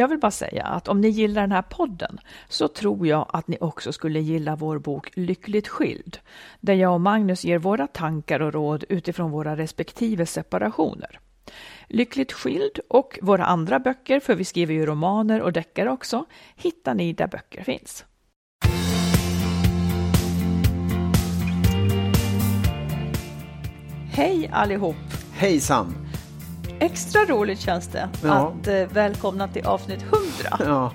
Jag vill bara säga att om ni gillar den här podden så tror jag att ni också skulle gilla vår bok Lyckligt skild, där jag och Magnus ger våra tankar och råd utifrån våra respektive separationer. Lyckligt skild och våra andra böcker, för vi skriver ju romaner och deckare också, hittar ni där böcker finns. Hej allihop! Hejsan! Extra roligt känns det Ja. att eh, välkomna till avsnitt 100.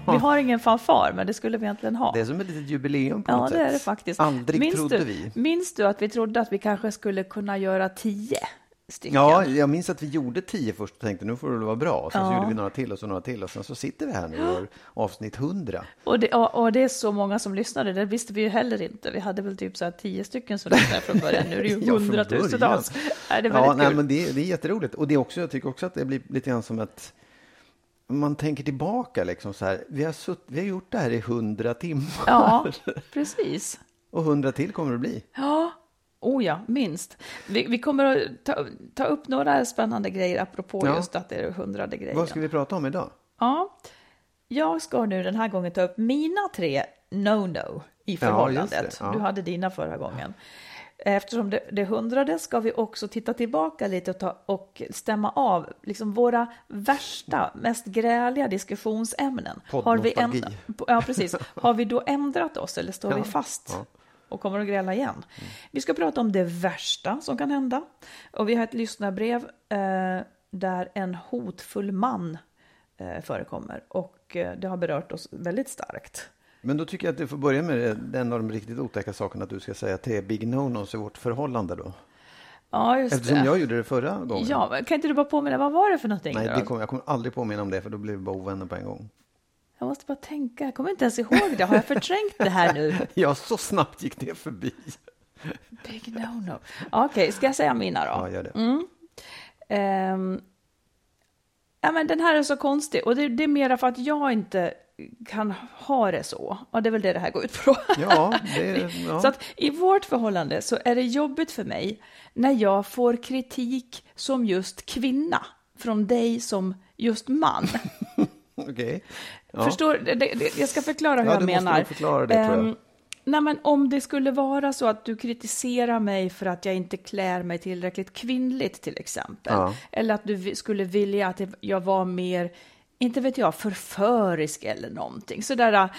Ja. Vi har ingen fanfar, men det skulle vi egentligen ha. Det är som ett litet jubileum på Ja, något det sätt. är det faktiskt. Aldrig minns trodde du, vi. Minns du att vi trodde att vi kanske skulle kunna göra tio stycken? Ja, jag minns att vi gjorde tio först och tänkte nu får det vara bra. Sen så Ja. gjorde vi några till och så några till och sen så sitter vi här nu och avsnitt 100. Och, det, och, och det är så många som lyssnade, det visste vi ju heller inte. Vi hade väl typ så här tio stycken som lyssnade från början. Nu är det ju Ja, hundratusentals. Nej, det är Ja, nej, kul. men det, det är jätteroligt. Och det är också, jag tycker också att det blir lite grann som att man tänker tillbaka liksom så här. Vi har, sutt, vi har gjort det här i 100 timmar. Ja, precis. Och 100 till kommer det bli. Ja, oh ja, minst. Vi, vi kommer att ta, ta upp några spännande grejer apropå Ja. just att det är hundrade grejen. Vad ska vi prata om idag? Ja, jag ska nu den här gången ta upp mina tre no-no i förhållandet. det, ja. Du hade dina förra gången. Eftersom det, det hundrade ska vi också titta tillbaka lite och, ta, och stämma av liksom våra värsta, mest gräliga diskussionsämnen. Har vi, Poddnostalgi. ja, precis. Har vi då ändrat oss eller står Ja, vi fast? Och kommer att gräla igen. Vi ska prata om det värsta som kan hända. Och vi har ett lyssnarbrev eh, där en hotfull man eh, förekommer. Och eh, det har berört oss väldigt starkt. Men då tycker jag att du får börja med det, den av de riktigt otäcka sakerna att du ska säga tre big no-nos i vårt förhållande då. Ja, just Eftersom det. jag gjorde det förra gången. Ja, kan inte du bara påminna, vad var det för någonting? Nej, det kommer, jag kommer aldrig påminna om det för då blir vi bara ovänner på en gång. Jag måste bara tänka, jag kommer inte ens ihåg det. Har jag förträngt det här nu? Ja, så snabbt gick det förbi. Big no-no. Okej, ska jag säga mina då? Ja, gör det. Mm. Ehm, ja, men den här är så konstig och det, det är mera för att jag inte kan ha det så. Och det är väl det det här går ut på. Ja, det, ja. Så att i vårt förhållande så är det jobbigt för mig när jag får kritik som just kvinna från dig som just man. okej. Ja. Förstår, det, det, jag ska förklara hur Ja, jag menar. förklara det. Ehm, nej, men om det skulle vara så att du kritiserar mig för att jag inte klär mig tillräckligt kvinnligt till exempel. Ja. Eller att du skulle vilja att jag var mer, inte vet jag, förförisk eller någonting. Sådär,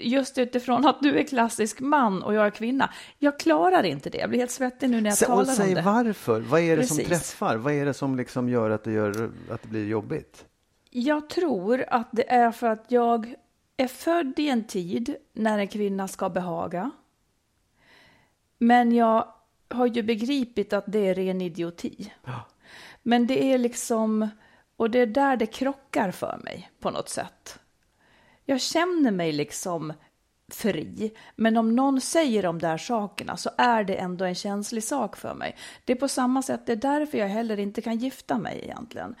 just utifrån att du är klassisk man och jag är kvinna. Jag klarar inte det. Jag blir helt svettig nu när jag Sä- talar säg om det. varför. Vad är det som Precis. träffar? Vad är det som liksom gör att det, gör att det blir jobbigt? Jag tror att det är för att jag är född i en tid när en kvinna ska behaga. Men jag har ju begripit att det är ren idioti. Men det är liksom, och det är där det krockar för mig på något sätt. Jag känner mig liksom fri, men om någon säger de där sakerna så är det ändå en känslig sak för mig. Det är på samma sätt, det är därför jag heller inte kan gifta mig egentligen.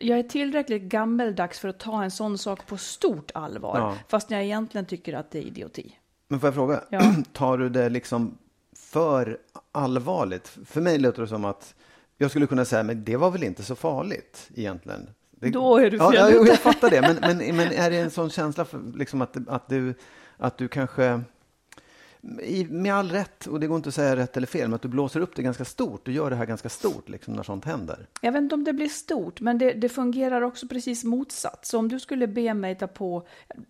Jag är tillräckligt gammeldags för att ta en sån sak på stort allvar, Ja. fast jag egentligen tycker att det är idioti. Men får jag fråga, Ja. tar du det liksom för allvarligt? För mig låter det som att jag skulle kunna säga, men det var väl inte så farligt egentligen. Det, Då är du ja, fel ja, ute. jag fattar det, men, men, men är det en sån känsla för, liksom att, att, du, att du kanske i, med all rätt, och det går inte att säga rätt eller fel, men att du blåser upp det ganska stort. Du gör det här ganska stort liksom, när sånt händer. Jag vet inte om det blir stort, men det, det fungerar också precis motsatt. Så om du skulle be mig ta på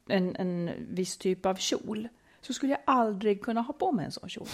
en, en viss typ av kjol, så skulle jag aldrig kunna ha på mig en sån kjol.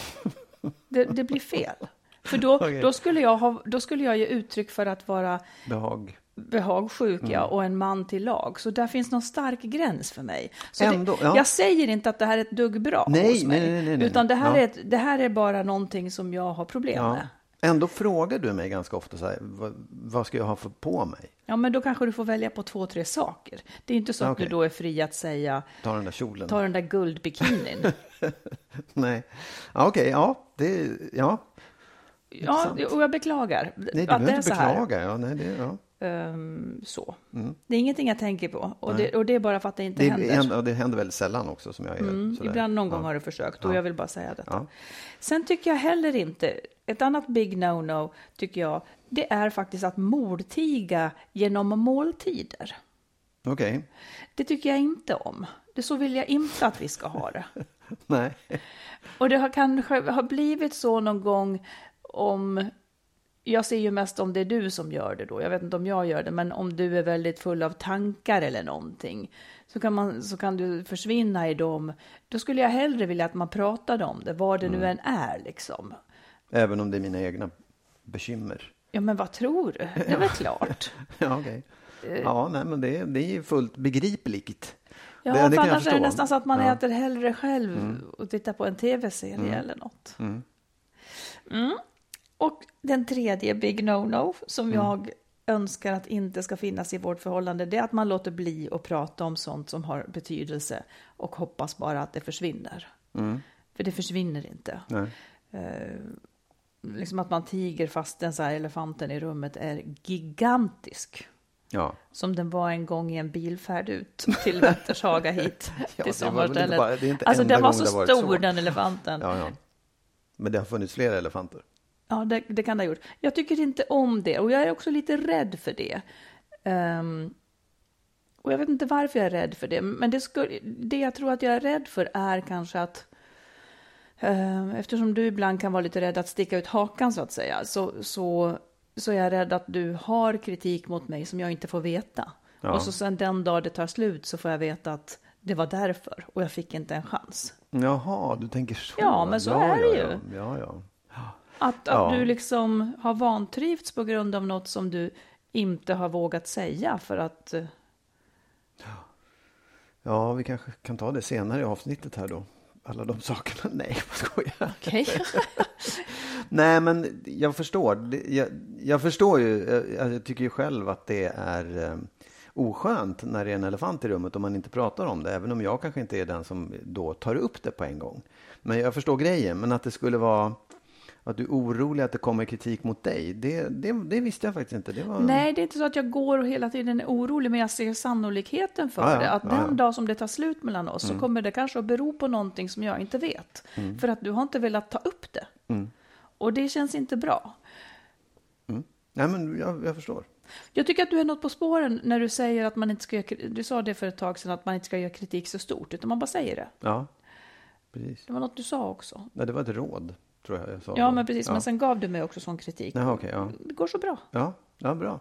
Det, det blir fel. För då, Okej. då, skulle jag ha, då skulle jag ge uttryck för att vara Behag. Behagsjuk Mm. och en man till lag. Så där finns någon stark gräns för mig. Så Ändå, det, ja. Jag säger inte att det här är ett dugg bra Nej, hos mig. nej, nej, nej, nej. Utan det här, Ja. är ett, det här är bara någonting som jag har problem Ja. med. Ändå frågar du mig ganska ofta så här, vad, vad ska jag ha för på mig? Ja, men då kanske du får välja på två, tre saker. Det är inte så att du då är fri att säga Ta den där kjolen. ta den där guldbikinin. Nej. Ja, Okej, ja. Det, ja. ja, och jag beklagar Nej, du att behöver inte beklaga. Ja, nej, det, ja. Ehm, så. Det är ingenting jag tänker på. Och det, och det är bara för att det inte Det, händer. och det händer väldigt sällan också som jag gör. Mm, ibland någon gång ja. har du försökt och Ja. jag vill bara säga detta. Ja. Sen tycker jag heller inte, ett annat big no-no tycker jag, det är faktiskt att mordtiga genom måltider. Okej. Det tycker jag inte om. Det så vill jag inte att vi ska ha det. Nej. Och det har kanske har blivit så någon gång om jag ser ju mest om det är du som gör det då. Jag vet inte om jag gör det, men om du är väldigt full av tankar eller någonting så kan, man, så kan du försvinna i dem. Då skulle jag hellre vilja att man pratade om det, vad det nu än är liksom. Även om det är mina egna bekymmer. Ja, men vad tror du? Det är väl klart. Ja, okej. Ja, nej, men det, det är ju fullt begripligt. Ja, Det- det för kan annars är det nästan så att man Ja. äter hellre själv och tittar på en tv-serie eller något. Mm. Och den tredje big no-no som jag önskar att inte ska finnas i vårt förhållande, det är att man låter bli att prata om sånt som har betydelse och hoppas bara att det försvinner. För det försvinner inte. Eh, liksom att man tiger fast den så här elefanten i rummet är gigantisk. Ja. Som den var en gång i en bilfärd ut till Vättershaga hit Ja, till sommarstället. bara- alltså den var så stor så. den elefanten. Ja, ja. Men det har funnits flera elefanter. Det, det kan det ha gjort. Jag tycker inte om det och jag är också lite rädd för det. Ehm, och jag vet inte varför jag är rädd för det. Men det, skulle, det jag tror att jag är rädd för är kanske att ehm, Eftersom du ibland kan vara lite rädd att sticka ut hakan så att säga, så, så, så är jag rädd att du har kritik mot mig som jag inte får veta. Ja. Och så sen den dag det tar slut så får jag veta att det var därför och jag fick inte en chans. Jaha, du tänker så. Ja, men så ja, är det ja, ju. Ja, ja. Ja. Att, Ja. att du liksom har vantrivts på grund av något som du inte har vågat säga för att... eh, Ja, vi kanske kan ta det senare i avsnittet här då. Alla de sakerna. Nej, vad skojar. Okej. Nej, men jag förstår. Jag, jag förstår ju. Jag, jag tycker ju själv att det är eh, oskönt när det är en elefant i rummet om man inte pratar om det. Även om jag kanske inte är den som då tar upp det på en gång. Men jag förstår grejen. Men att det skulle vara att du är orolig att det kommer kritik mot dig. Det, det, det visste jag faktiskt inte. Det var... Nej, det är inte så att jag går och hela tiden är orolig, men jag ser sannolikheten för Ja, ja, det. Att ja, den ja. Mm. dag som det tar slut mellan oss så kommer det kanske att bero på någonting som jag inte vet. För att du har inte velat ta upp det. Mm. Och det känns inte bra. Nej, men jag, jag förstår. Jag tycker att du är något på spåren när du säger att man inte ska göra, du sa det för ett tag sedan att man inte ska göra kritik så stort, utan man bara säger det. Ja, precis. Det var något du sa också. Nej, det var ett råd, tror jag jag sa. Ja, men precis. Ja. Men sen gav du mig också sån kritik. Jaha, okej. ja. Det går så bra. Ja, ja, bra.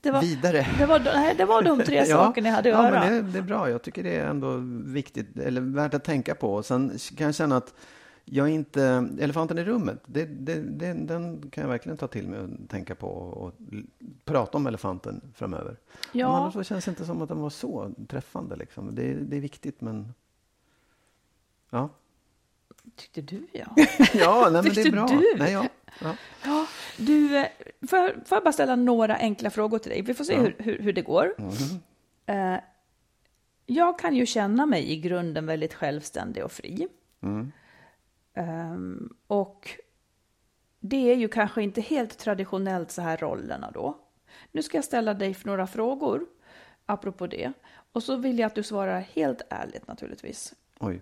Det var, Vidare. det var, nej, det var de tre sakerna jag hade att ja, höra. men det, det är bra. Jag tycker det är ändå viktigt, eller värt att tänka på. Sen kan jag känna att jag inte, elefanten i rummet, det, det, det, den kan jag verkligen ta till mig och tänka på och, och prata om elefanten framöver. Ja. Men annars så känns det inte som att den var så träffande. Liksom. Det, det är viktigt, men... Ja, Tyckte du, ja. ja nej, men det är bra. du? Nej, ja. Ja. ja du, eh, får jag, får jag bara ställa några enkla frågor till dig? Vi får se hur, hur, hur det går. Eh, jag kan ju känna mig i grunden väldigt självständig och fri. Ehm, och det är ju kanske inte helt traditionellt så här rollerna då. Nu ska jag ställa dig för några frågor apropå det. Och så vill jag att du svarar helt ärligt naturligtvis. Oj.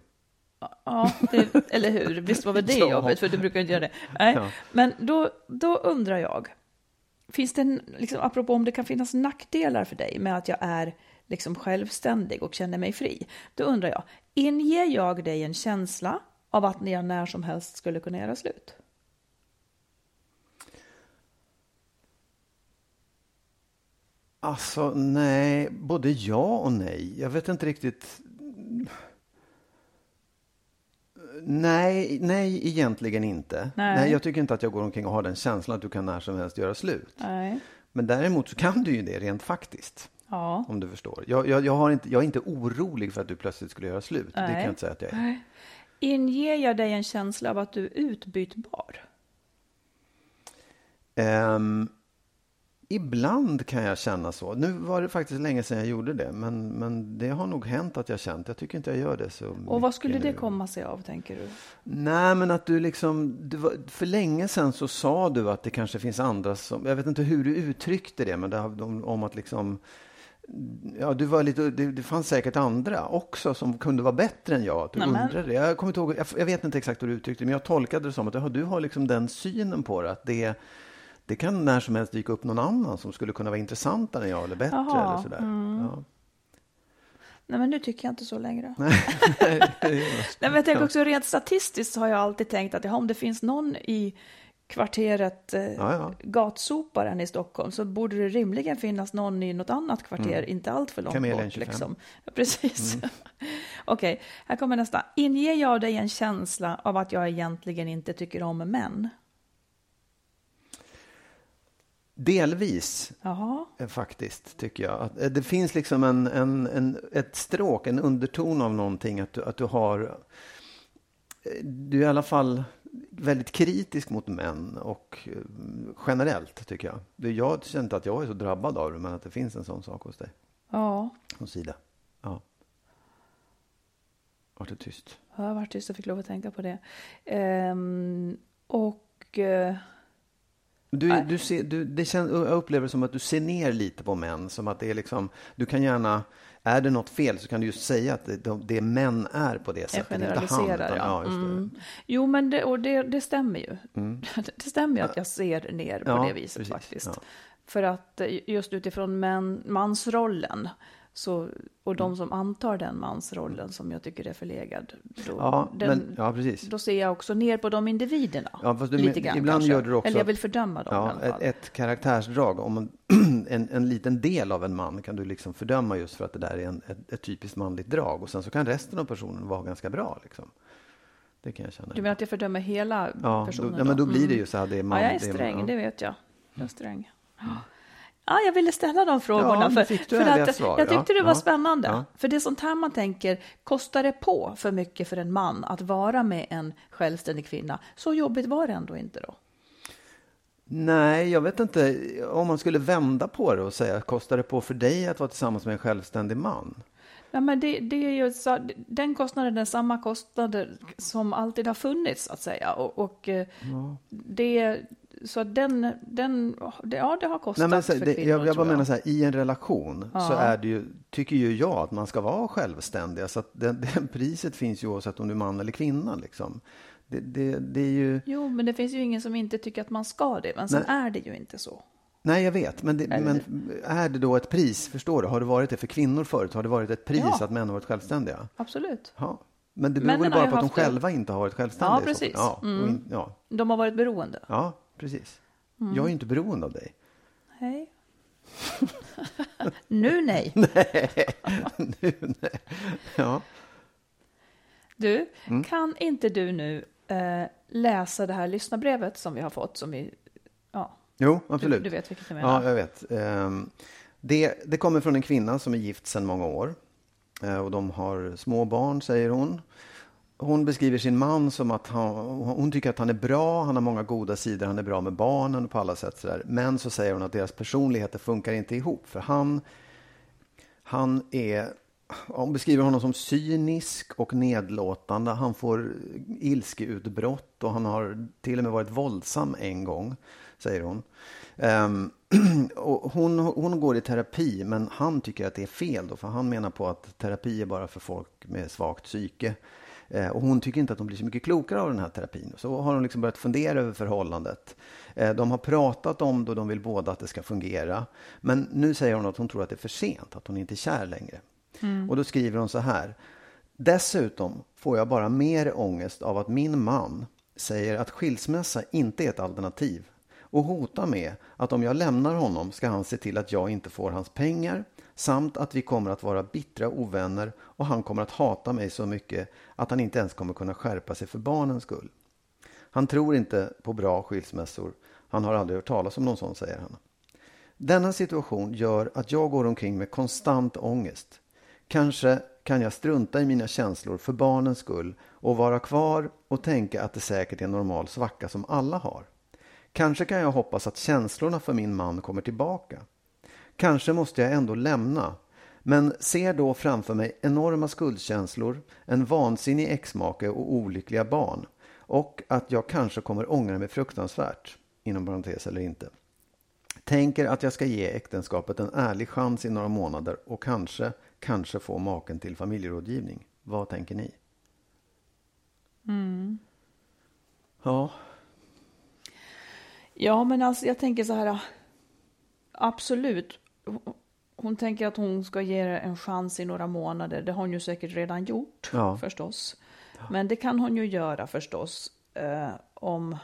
Ja, det, eller hur? Visst var väl det jobbigt, för du brukar inte göra det. Nej. Ja. Men då, då undrar jag, finns det, en, liksom, apropå om det kan finnas nackdelar för dig med att jag är liksom självständig och känner mig fri. Då undrar jag, inger jag dig en känsla av att jag när som helst skulle kunna göra slut? Alltså, nej, både ja och nej. Jag vet inte riktigt. Nej, nej, egentligen inte. Nej. Nej. jag tycker inte att jag går omkring och har den känslan att du kan när som helst göra slut. Nej. Men däremot så kan du ju det rent faktiskt. Ja. Om du förstår. Jag, jag, jag, har inte, jag är inte orolig för att du plötsligt skulle göra slut. Det kan jag inte säga att jag är. Nej. Inger jag dig en känsla av att du är utbytbar? Ehm, ibland kan jag känna så. Nu var det faktiskt länge sedan jag gjorde det. Men, men det har nog hänt att jag känt. Jag tycker inte jag gör det så Och vad skulle det nu. komma sig av, tänker du? Nej, men att du liksom... Du var, för länge sedan så sa du att det kanske finns andra som... Jag vet inte hur du uttryckte det, men det, om, om att liksom... Ja, du var lite, det, det fanns säkert andra också som kunde vara bättre än jag. Att du Nämen. undrade. Jag, kommer inte ihåg, jag, jag vet inte exakt hur du uttryckte det, men jag tolkade det som att du har liksom den synen på det. Att det, det kan när som helst dyka upp någon annan som skulle kunna vara intressantare än jag eller bättre. Jaha, eller sådär. Ja. Nej, men nu tycker jag inte så längre. Nej, men jag tänker också rent statistiskt så har jag alltid tänkt att ja, om det finns någon i kvarteret eh, Ja, ja. Gatsoparen i Stockholm så borde det rimligen finnas någon i något annat kvarter, inte allt för långt Kamelen bort. 25. Liksom. Ja, precis. Okej, här kommer nästa. Inger jag dig en känsla av att jag egentligen inte tycker om män? Delvis Jaha, Eh, Faktiskt, tycker jag. Att, eh, det finns liksom en, en, en, ett stråk, en underton av någonting. Att du, att du har... eh, Du är i alla fall väldigt kritisk mot män och generellt, tycker jag. Jag känner inte att jag är så drabbad av det, men att det finns en sån sak hos dig. ja. Hos Sida. Ja. Vart det tyst? Jag har varit tyst och fick lov att tänka på det. Ehm, och... eh, Du, du ser, du, det känns, jag upplever det som att du ser ner lite på män. Som att det är liksom, du kan gärna, är det något fel så kan du just säga att det, de, det män är på det sättet. inte han, utan- ja. Mm. Jo, men det, och det, det stämmer ju. Det stämmer ju att jag ser ner på Ja, det viset precis, faktiskt. ja. För att eh, just utifrån män, mansrollen så, och de som antar den mansrollen som jag tycker är förlegad. Då, Ja, den, men, ja, precis. då ser jag också ner på de individerna. Ja, fast du- lite grann ibland kanske. gör du också Eller jag vill fördöma dem i Ja, alla ett, fall. ett karaktärsdrag. Om man, en, en liten del av en man kan du liksom fördöma just för att det där är en, ett, ett typiskt manligt drag. Och sen så kan resten av personen vara ganska bra. Liksom. Det kan jag känna. Du menar att jag fördömer hela ja, personen? då, ja, men då blir det Mm. ju så här. Det är man, Ja, jag är det sträng, ja. det vet jag. Jag är sträng. Ja, jag ville ställa de frågorna. Ja, för, för att svar. Jag tyckte Ja, det var ja, spännande. ja. För det är sånt här man tänker, kostar det på för mycket för en man att vara med en självständig kvinna? Så jobbigt var det ändå inte då? Nej, jag vet inte. Om man skulle vända på det och säga, kostar det på för dig att vara tillsammans med en självständig man? Ja, men det, det är ju, så, den kostnaden är samma kostnader som alltid har funnits, så att säga. Och, och eh, det, så att den, den, det, ja, det har kostat Nej, så, för det, kvinnor, jag, jag bara menar så här, i en relation så Ja. är det ju, tycker ju jag att man ska vara självständig. Så att den, den priset finns ju oavsett om du är man eller kvinna. Liksom. Det, det, det är ju, Jo, men det finns ju ingen som inte tycker att man ska det. Men sen är det ju inte så. nej jag vet, men, det, men är det då ett pris, förstår du? Har det varit det för kvinnor förut? Har det varit ett pris Ja. att män har varit självständiga? Absolut. Ja. Men det beror Männen väl har bara ju på att de haft det. själva inte har varit självständiga? Ja, så precis. Mm. Ja, in, ja, De har varit beroende. ja, precis. Mm. Jag är ju inte beroende av dig. Hej. nu nej. nu, nej. Ja. Du, Mm. kan inte du nu eh, läsa det här lyssnarbrevet som vi har fått? Som vi, ja, Jo, du, absolut. du vet vilket jag menar. Ja, jag vet. Ehm, Det, det kommer från en kvinna som är gift sedan många år. Eh, Och de har små barn, säger hon. Hon beskriver sin man som att han, hon tycker att han är bra, han har många goda sidor, han är bra med barnen på alla sätt. Sådär. Men så säger hon att deras personligheter funkar inte ihop. För han, han är, hon beskriver honom som cynisk och nedlåtande. Han får ilskeutbrott och han har till och med varit våldsam en gång, säger hon. Um, och hon, hon går i terapi, men han tycker att det är fel då, för han menar på att terapi är bara för folk med svagt psyke. Eh, och hon tycker inte att hon blir så mycket klokare av den här terapin. Så har hon liksom börjat fundera över förhållandet. Eh, de har pratat om det och de vill båda att det ska fungera. Men nu säger hon att hon tror att det är för sent, att hon inte är kär längre. Mm. Och då skriver hon så här. Dessutom får jag bara mer ångest av att min man säger att skilsmässa inte är ett alternativ och hotar med att om jag lämnar honom ska han se till att jag inte får hans pengar samt att vi kommer att vara bittra ovänner och han kommer att hata mig så mycket att han inte ens kommer kunna skärpa sig för barnens skull. Han tror inte på bra skilsmässor. Han har aldrig hört talas om någon sån, säger han. Denna situation gör att jag går omkring med konstant ångest. Kanske kan jag strunta i mina känslor för barnens skull och vara kvar och tänka att det säkert är en normal svacka som alla har. Kanske kan jag hoppas att känslorna för min man kommer tillbaka. Kanske måste jag ändå lämna, men ser då framför mig enorma skuldkänslor, en vansinnig exmake och olyckliga barn. Och att jag kanske kommer ångra mig fruktansvärt, inom parentes eller inte. Tänker att jag ska ge äktenskapet en ärlig chans i några månader och kanske, kanske få maken till familjerådgivning. Vad tänker ni? Mm. Ja. Ja, men alltså jag tänker så här. Absolut. Hon tänker att hon ska ge det en chans i några månader. Det har hon ju säkert redan gjort ja. förstås. Men det kan hon ju göra förstås. Eh, om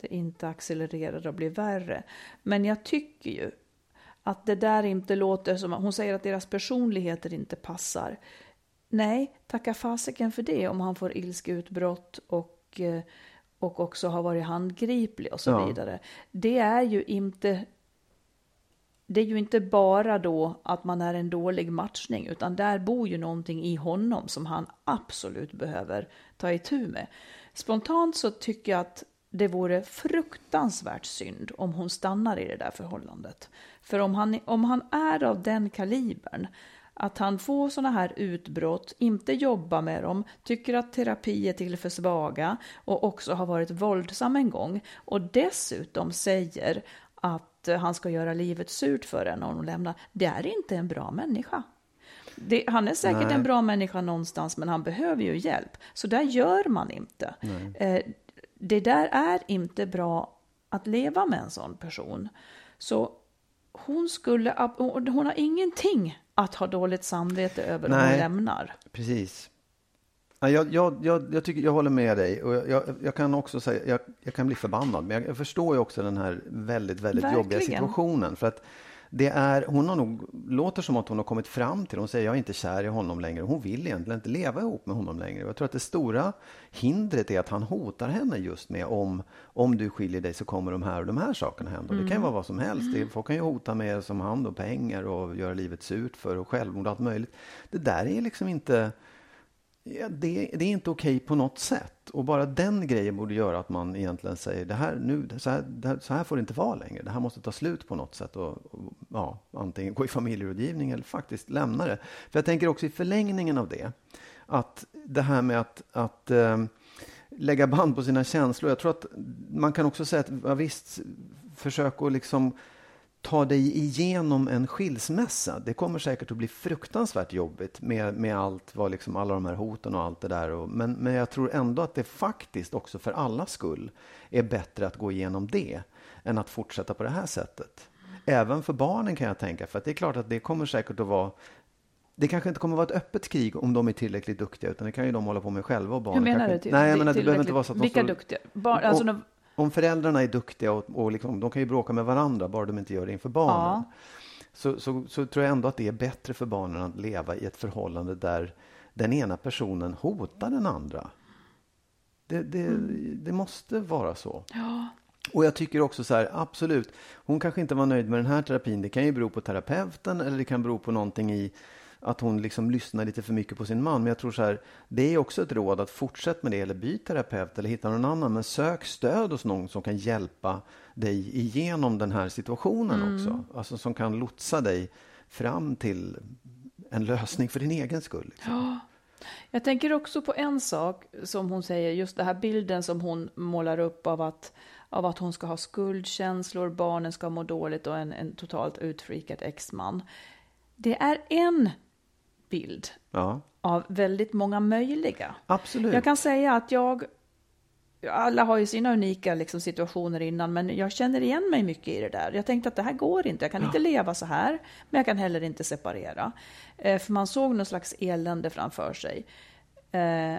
det inte accelererar och blir värre. Men jag tycker ju att det där inte låter som, hon säger att deras personligheter inte passar. Nej, tacka fasiken för det om han får ilskeutbrott och, eh, och också har varit handgriplig och så ja. vidare. Det är ju inte det är ju inte bara då att man är en dålig matchning, utan där bor ju någonting i honom som han absolut behöver ta itu med. Spontant så tycker jag att det vore fruktansvärt synd om hon stannar i det där förhållandet. För om han, om han är av den kalibern att han får sådana här utbrott, inte jobbar med dem, tycker att terapi är till för svaga och också har varit våldsam en gång och dessutom säger att han ska göra livet surt för henne om hon lämnar. Det är inte en bra människa. Det, han är säkert Nej. en bra människa någonstans, men han behöver ju hjälp. Så där gör man inte. Eh, det där är inte bra att leva med en sån person. Så hon skulle, hon har ingenting att ha dåligt samvete över Nej, om hon lämnar. Precis. Jag, jag, jag, jag, tycker, jag håller med dig och jag, jag kan också säga, jag, jag, kan bli förbannad, men jag, förstår ju också den här väldigt, väldigt Verkligen. jobbiga situationen. För att det är, hon har nog, låter som att hon har kommit fram till, hon säger jag är inte kär i honom längre. Hon vill egentligen inte leva ihop med honom längre. Jag tror att det stora hindret är att han hotar henne just med om, om du skiljer dig så kommer de här och de här sakerna hända. Mm. Det kan ju mm. vara vad som helst. Det, folk kan ju hota med som han då pengar och göra livet surt för och självmord och allt möjligt. Det där är liksom inte Ja, det, det, är inte okej okay på något sätt. Och bara den grejen borde göra att man egentligen säger det här, nu, så, här, det här, så här får det inte vara längre. Det här måste ta slut på något sätt. Och, och, ja, antingen gå i familjerådgivning eller faktiskt lämna det. För jag tänker också i förlängningen av det, att det här med att, att äh, lägga band på sina känslor. Jag tror att man kan också säga att ja, visst, försök att liksom ta dig igenom en skilsmässa. Det kommer säkert att bli fruktansvärt jobbigt med, med allt, vad liksom, alla de här hoten och allt det där. Och, men, men jag tror ändå att det faktiskt också för alla skull är bättre att gå igenom det än att fortsätta på det här sättet. Även för barnen kan jag tänka, för att det är klart att det kommer säkert att vara det kanske inte kommer att vara ett öppet krig om de är tillräckligt duktiga, utan det kan ju de hålla på med själva. Och barnen Hur menar kanske... du? Nej, jag menar, det behöver inte vara så att de Vilka står... duktiga? Barn, alltså och, om föräldrarna är duktiga och, och liksom, de kan ju bråka med varandra, bara de inte gör det inför barnen. Ja. Så, så, så, tror jag ändå att det är bättre för barnen att leva i ett förhållande där den ena personen hotar den andra. Det, det, mm. det måste vara så. Ja. Och jag tycker också så här, absolut, hon kanske inte var nöjd med den här terapin. Det kan ju bero på terapeuten eller det kan bero på någonting i att hon liksom lyssnar lite för mycket på sin man. Men jag tror så här, det är också ett råd att fortsätta med det eller byt terapeut eller hitta någon annan. Men sök stöd hos någon som kan hjälpa dig igenom den här situationen mm. också. Alltså som kan lotsa dig fram till en lösning för din egen skull. Liksom. Ja. Jag tänker också på en sak som hon säger, just den här bilden som hon målar upp av att, av att hon ska ha skuldkänslor, barnen ska må dåligt och en, en totalt utfreakad exman. Det är en bild Ja, av väldigt många möjliga. absolut. Jag kan säga att jag, alla har ju sina unika liksom, situationer innan, men jag känner igen mig mycket i det där. Jag tänkte att det här går inte, jag kan inte leva så här, men jag kan heller inte separera. Eh, för man såg någon slags elände framför sig. Eh,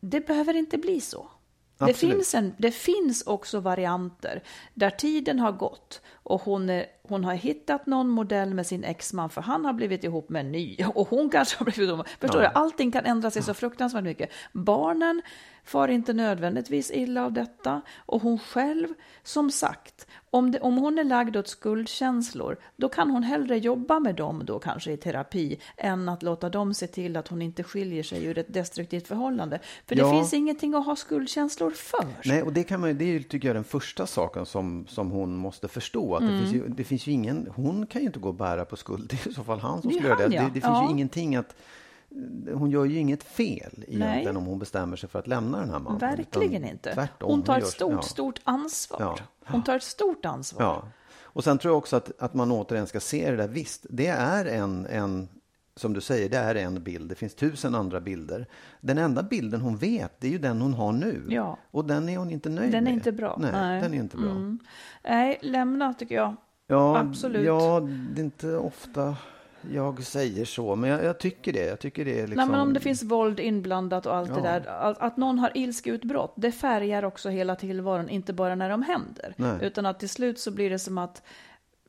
det behöver inte bli så. Det finns, en, det finns också varianter där tiden har gått och hon, är, hon har hittat någon modell med sin exman för han har blivit ihop med en ny och hon kanske har blivit ihop. Förstår Ja. du? Allting kan ändra sig så fruktansvärt mycket. Barnen far inte nödvändigtvis illa av detta och hon själv, som sagt, om, det, om hon är lagd åt skuldkänslor, då kan hon hellre jobba med dem då kanske i terapi än att låta dem se till att hon inte skiljer sig ur ett destruktivt förhållande. För det Ja. finns ingenting att ha skuldkänslor för. Nej, och det kan man det är ju, tycker jag den första saken som, som hon måste förstå. Att det, Mm. finns ju, det finns ju ingen, hon kan ju inte gå och bära på skuld. Det är i så fall han som Det skulle göra det. Det, det finns Ja. ju ingenting att, hon gör ju inget fel egentligen Nej. om hon bestämmer sig för att lämna den här mannen. Verkligen inte. Tvärtom. hon tar ett gör- stort, ja. stort ansvar. Ja. Hon tar ett stort ansvar. Ja. Och sen tror jag också att, att man återigen ska se det där. Visst, det är en, en, som du säger, det är en bild. Det finns tusen andra bilder. Den enda bilden hon vet, det är ju den hon har nu. Ja. Och den är hon inte nöjd Den är med. inte bra. Nej, Nej. den är inte bra. Mm. Nej, lämna tycker jag. Ja, Absolut. Ja, det är inte ofta jag säger så, men jag, jag tycker det. Jag tycker det är liksom... Nej, men om det finns våld inblandat och allt Ja. det där. Att, att någon har ilskeutbrott, det färgar också hela tillvaron, inte bara när de händer. Nej. Utan att till slut så blir det som att,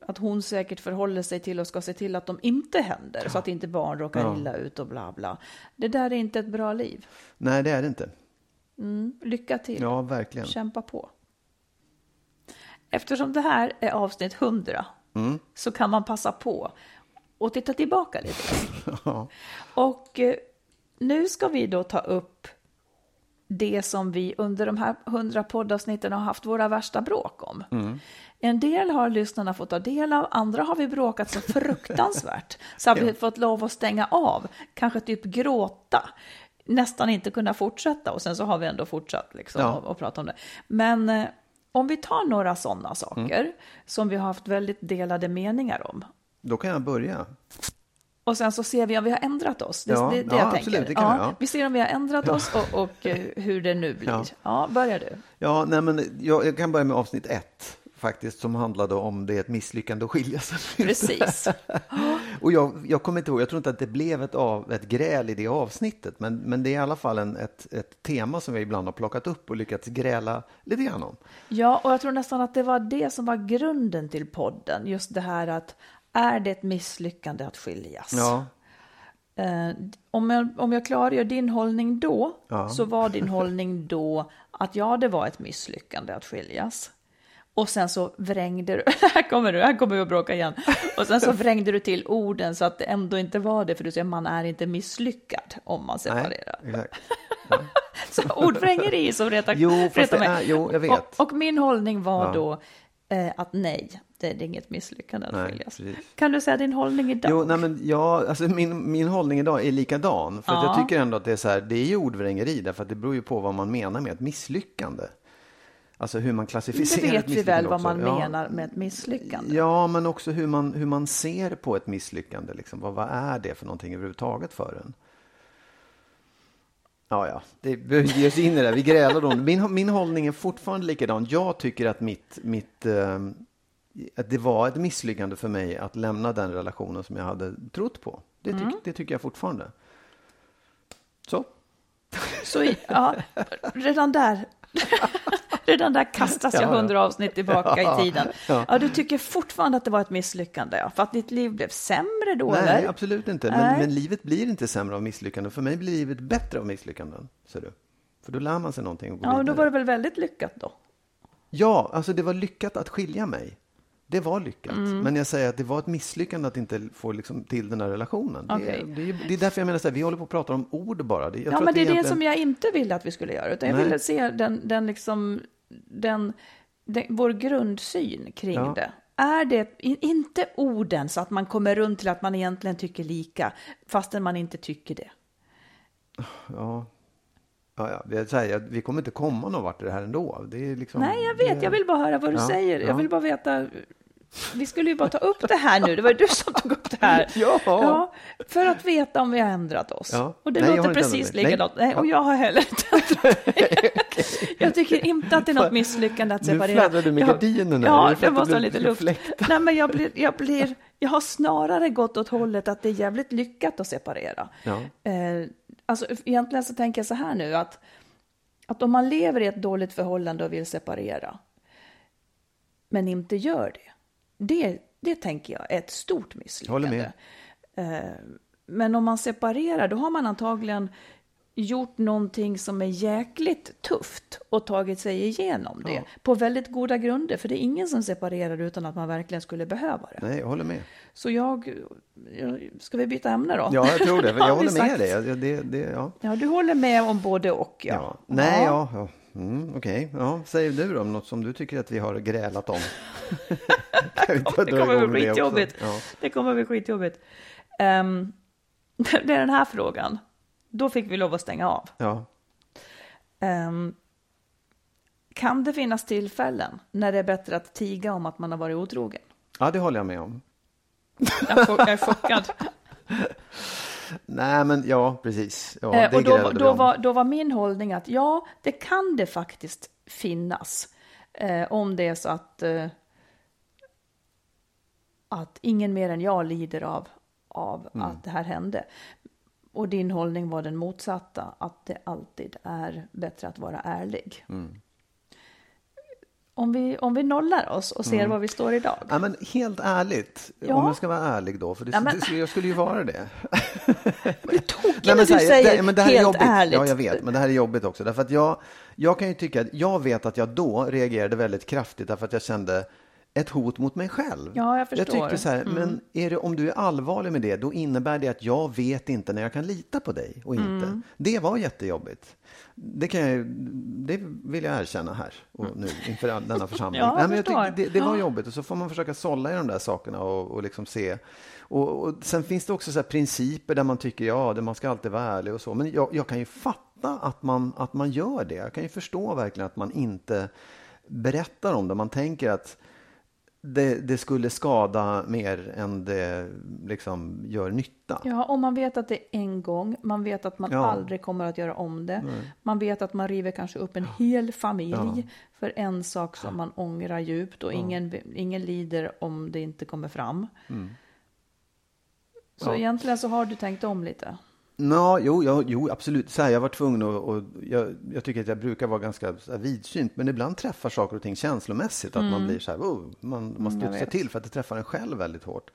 att hon säkert förhåller sig till och ska se till att de inte händer. Så att inte barn råkar Ja. illa ut och bla bla. Det där är inte ett bra liv. Nej, det är det inte. Mm. Lycka till. Ja, verkligen. Kämpa på. Eftersom det här är avsnitt 100 Mm. så kan man passa på och titta tillbaka lite. Ja. Och eh, nu ska vi då ta upp det som vi under de här 100 poddavsnitten har haft våra värsta bråk om. En del har lyssnarna fått ta del av, andra har vi bråkat så fruktansvärt så har vi fått lov att stänga av, kanske typ gråta, nästan inte kunna fortsätta och sen så har vi ändå fortsatt liksom Ja. och, och prata om det. Men eh, om vi tar några sådana saker som vi har haft väldigt delade meningar om Då kan jag börja. och sen så ser vi om vi har ändrat oss. Det, Ja, det, det ja, jag absolut, tänker. det kan vi, ja. Vi ser om vi har ändrat oss och, och eh, hur det nu blir. Ja. Ja, börjar du. Ja, nej, men jag, jag kan börja med avsnitt ett faktiskt, som handlade om det är ett misslyckande att skilja sig. Precis. Och jag, jag kommer inte ihåg, jag tror inte att det blev ett, av, ett gräl i det avsnittet, men, men det är i alla fall en, ett, ett tema som vi ibland har plockat upp och lyckats gräla lite grann om. Ja, och jag tror nästan att det var det som var grunden till podden. Just det här att är det ett misslyckande att skiljas? Ja, Eh, om, jag, om jag klargör din hållning då, Ja. så var din hållning då att ja, det var ett misslyckande att skiljas. Och sen så vrängde du, här kommer du, här kommer vi att bråka igen. Och sen så vrängde du till orden så att det ändå inte var det, för du säger man är inte misslyckad om man separerar. nej, exakt. Så ordvrängeri som retar, Jo, retar mig. är- jo, jag vet. Och, och min hållning var Ja. då eh, att nej, det är inget misslyckande att Nej, skiljas. precis. Kan du säga din hållning idag? Jo, nej, men ja, alltså min, min hållning idag är likadan. För jag tycker ändå att det är så här, det är ju ordvrängeri, därför att det beror ju på vad man menar med ett misslyckande. Alltså hur man det klassificerar vet ett vi misslyckande väl vad också. man Ja. menar med ett misslyckande. Ja, men också hur man, hur man ser på ett misslyckande. Liksom. Vad, vad är det för någonting överhuvudtaget för en? Ja, ja, det behöver inte ge oss in i det. Vi grälar om min, min hållning är fortfarande likadan. Jag tycker att mitt, mitt eh, att det var ett misslyckande för mig att lämna den relationen som jag hade trott på. Det, tyck, Mm. det tycker jag fortfarande. Så. Så ja, redan där, redan där kastas jag Ja, ja. hundra avsnitt tillbaka i tiden. ja. Du tycker fortfarande att det var ett misslyckande, för att ditt liv blev sämre då, Nej, eller? absolut inte. Men, men livet blir inte sämre av misslyckanden. För mig blir livet bättre av misslyckanden. Ser du? För då lär man sig någonting och går Ja, men då vidare. var det väl väldigt lyckat då? Ja, alltså det var lyckat att skilja mig. Det var lyckat. Mm. Men jag säger att det var ett misslyckande att inte få liksom till den här relationen. Det, Okej. det, är, det är därför jag menar så här, vi håller på att prata om ord bara. Det, Ja, men det är det egentligen- som jag inte ville att vi skulle göra, utan jag Nej. ville se den, den liksom, den, den, vår grundsyn kring Ja. det. Är det, in- inte orden så att man kommer runt till att man egentligen tycker lika, fastän man inte tycker det. Ja. Ja, ja. Vi, säger, vi kommer inte komma någon vart i det här ändå. Det är liksom, Nej, jag vet, det- jag vill bara höra vad du Ja, säger. ja. Jag vill bara veta, vi skulle ju bara ta upp det här nu, det var ju du som tog upp det här. Ja. För att veta om vi har ändrat oss. Ja. Och det Nej, jag har låter precis likadant. Nej. Nej, och jag har heller inte ändrat mig. Jag tycker inte att det är något misslyckande att Nu separera. fladdrar du med gardinerna. Ja, det måste ha lite luft. fläkt? Nej, men jag, blir, jag, blir, jag har snarare gått åt hållet att det är jävligt lyckat att separera. Ja. Eh, alltså, egentligen så tänker jag så här nu att, att om man lever i ett dåligt förhållande och vill separera, men inte gör det, det, det tänker jag är ett stort misslyckande. Håller med. Eh, men om man separerar, då har man antagligen gjort någonting som är jäkligt tufft och tagit sig igenom det Ja. på väldigt goda grunder. För det är ingen som separerar utan att man verkligen skulle behöva det. Nej, jag håller med. Så jag, ska vi byta ämne då? Ja, jag tror det. Jag håller med dig. Det, det, ja. Ja, du håller med om både och ja. Ja. Nej, ja. ja. Mm, Okej, ja. säger du då om något som du tycker att vi har grälat om? Det kommer bli skitjobbigt. Det kommer bli skitjobbigt. Um, det är den här frågan. Då fick vi lov att stänga av. Ja. Ehm, kan det finnas tillfällen när det är bättre att tiga om att man har varit otrogen? ja, det håller jag med om. Jag är chock- jag är chockad. Nej, men ja, precis. Ja, Eh, och då, då, var, då var min hållning att ja, det kan det faktiskt finnas. Eh, om det är så att, eh, att ingen mer än jag lider av, av Mm. att det här hände. Och din hållning var den motsatta, att det alltid är bättre att vara ärlig. Mm. Om, vi, om vi nollar oss och ser var vi står idag. Ja, men helt ärligt, Ja. om jag ska vara ärlig då, för det, Ja, men- det jag skulle ju vara det. Du Nej, när du säger det, men det här är helt jobbigt. ärligt. Ja, jag vet, men det här är jobbigt också. Därför att jag, jag kan ju tycka att jag vet att jag då reagerade väldigt kraftigt därför att jag kände ett hot mot mig själv. Ja, jag förstår. Jag tyckte så här, Mm. men är det, om du är allvarlig med det, då innebär det att jag vet inte när jag kan lita på dig och inte. Mm. Det var jättejobbigt. Det, kan jag, det vill jag erkänna här och nu inför denna församling. Ja, jag Nej, men jag tyckte det, det var Ja. jobbigt och så får man försöka sålla i de där sakerna och, och liksom se. Och, och sen finns det också så principer där man tycker ja, det, man ska alltid vara ärlig och så. Men jag, jag kan ju fatta att man, att man gör det. Jag kan ju förstå verkligen att man inte berättar om det. Man tänker att det, det skulle skada mer än det liksom gör nytta. Ja, om man vet att det är en gång, man vet att man Ja. aldrig kommer att göra om det. Man vet att man river kanske upp en hel familj Ja. för en sak som man ångrar djupt och ingen, ingen lider om det inte kommer fram. Så Ja. egentligen så har du tänkt om lite. Nå, jo, jo, jo, absolut. Så här, jag var tvungen att, och jag, jag tycker att jag brukar vara ganska vidsynt, men ibland träffar saker och ting känslomässigt. Att man blir så här, oh, man, man Mm, studsar. Mm. till för att det träffar en själv väldigt hårt.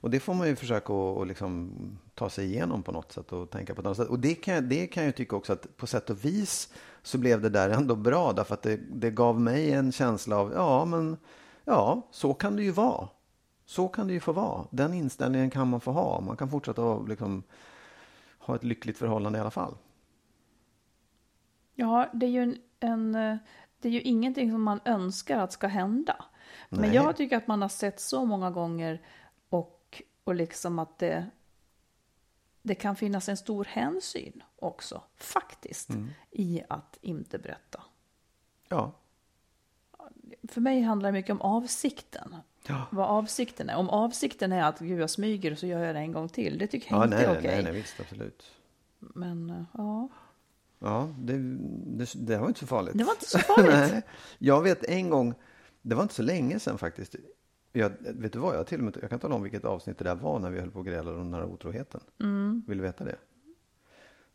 Och det får man ju försöka att och liksom ta sig igenom på något sätt och tänka på ett annat sätt. Och det kan, det kan jag tycka också att på sätt och vis så blev det där ändå bra, därför att det, det gav mig en känsla av, ja, men ja, så kan det ju vara. Så kan det ju få vara. Den inställningen kan man få ha. Man kan fortsätta att liksom, ha ett lyckligt förhållande i alla fall. Ja, det är ju en, en det är ju ingenting som man önskar att ska hända. Men Nej. jag tycker att man har sett så många gånger och, och liksom att det, det kan finnas en stor hänsyn också, faktiskt, Mm. i att inte berätta. Ja. För mig handlar det mycket om avsikten. Ja. Vad avsikten är. Om avsikten är att gud jag smyger så gör jag det en gång till. Det tycker jag Ja, inte nej, är okej. nej, nej, visst, absolut. Men eh, ja, Ja, det, det, det var inte så farligt. det var inte så farligt. nej. Jag vet en gång, det var inte så länge sedan faktiskt. Jag, vet du vad, jag, till och med, jag kan tala om vilket avsnitt det där var när vi höll på och grälade om den här otroheten. Mm. Vill du veta det?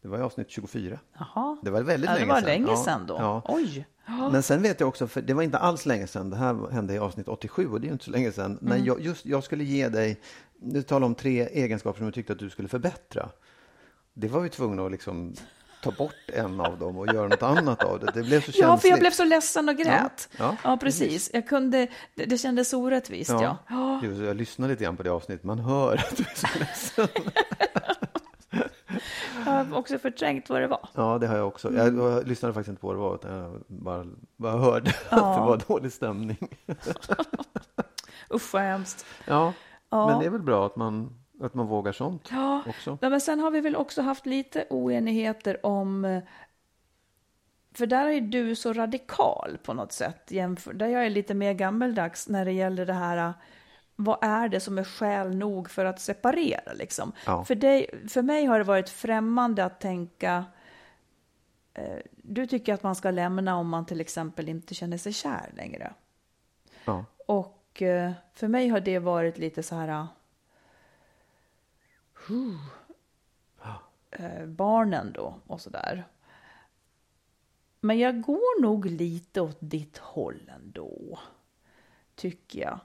Det var i avsnitt 24. Jaha. Det var väldigt ja, det länge var sedan. länge Ja, sedan då. ja. Oj. Men sen vet jag också, för det var inte alls länge sedan, det här hände i avsnitt 87 och det är ju inte så länge sedan, när jag, just, jag skulle ge dig, du talade om tre egenskaper som jag tyckte att du skulle förbättra. Det var vi tvungna att liksom ta bort en av dem och göra något annat av det. Det blev så känsligt. Ja, för jag blev så ledsen och grät. Ja, Ja, ja, precis. Jag kunde, det, det kändes orättvist, ja. ja. Jag lyssnade lite grann på det avsnittet, man hör att du är så ledsen. Har också förträngt vad det var. Ja, det har jag också. Jag, jag lyssnade faktiskt inte på vad det var, utan jag bara, bara hörde att Ja. det var dålig stämning. Usch vad hemskt. Ja, Ja. men det är väl bra att man, att man vågar sånt Ja, också. Ja, men sen har vi väl också haft lite oenigheter om... eh, För där är du så radikal på något sätt. Jämför, där jag är lite mer gammeldags när det gäller det här... vad är det som är skäl nog för att separera liksom? Ja. För, dig, för mig har det varit främmande att tänka eh, du tycker att man ska lämna om man till exempel inte känner sig kär längre. Ja. Och eh, för mig har det varit lite så här... huh, eh, barnen då och så där. Men jag går nog lite åt ditt håll ändå. Tycker jag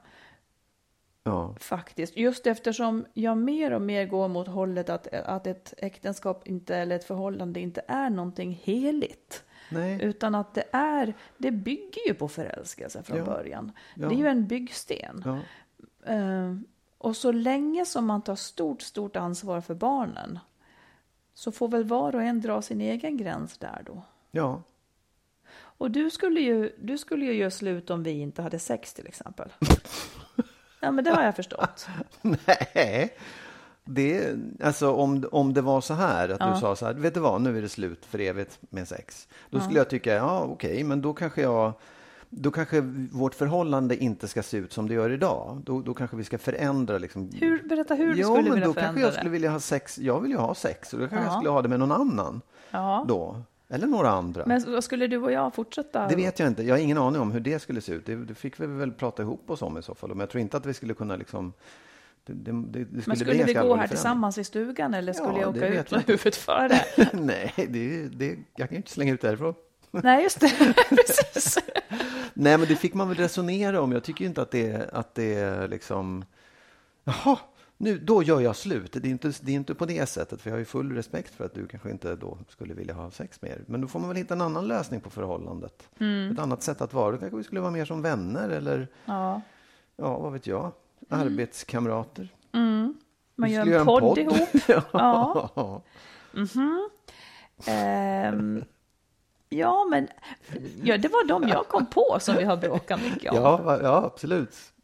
Ja. faktiskt. Just eftersom jag mer och mer går mot hållet att, att ett äktenskap inte, eller ett förhållande inte är någonting heligt. Nej. Utan att det är, det bygger ju på förälskelse från Ja. början. Ja. Det är ju en byggsten. Eh, och så länge som man tar stort, stort ansvar för barnen så får väl var och en dra sin egen gräns där då. ja. Och du skulle ju, du skulle ju göra slut om vi inte hade sex till exempel. Ja, men det har jag förstått. Nej. Det, alltså om, om det var så här, att Ja. du sa så här, vet du vad, nu är det slut för evigt med sex. Då skulle jag tycka, ja okej, men då kanske jag, då kanske vårt förhållande inte ska se ut som det gör idag. Då, då kanske vi ska förändra liksom. Hur, berätta hur du ja, skulle men vilja då kanske förändra jag det. skulle vilja ha sex. Jag vill ju ha sex och då kanske Ja. jag skulle ha det med någon annan då. Eller några andra. Men skulle du och jag fortsätta? Det vet jag inte. Jag har ingen aning om hur det skulle se ut. Det, det fick vi väl prata ihop oss om i så fall. Men jag tror inte att vi skulle kunna liksom... Det, det, skulle Men skulle vi gå här tillsammans i stugan eller skulle Ja, jag åka ut med huvudet före? Nej, det, jag kan ju inte slänga ut därifrån. Nej, just det. Precis. Nej, men det fick man väl resonera om. Jag tycker ju inte att det, att det liksom... Jaha, nu, då gör jag slut. Det är, inte, det är inte på det sättet, för jag har ju full respekt för att du kanske inte då skulle vilja ha sex mer. Men då får man väl hitta en annan lösning på förhållandet. Ett annat sätt att vara. Då kanske vi skulle vara mer som vänner eller, Ja. ja, vad vet jag, arbetskamrater. Man Vi gör skulle en göra podd ihop. Ja. ja. Ehm, ja, men ja, det var de jag kom på som vi har bråkat mycket om. Ja, ja, absolut.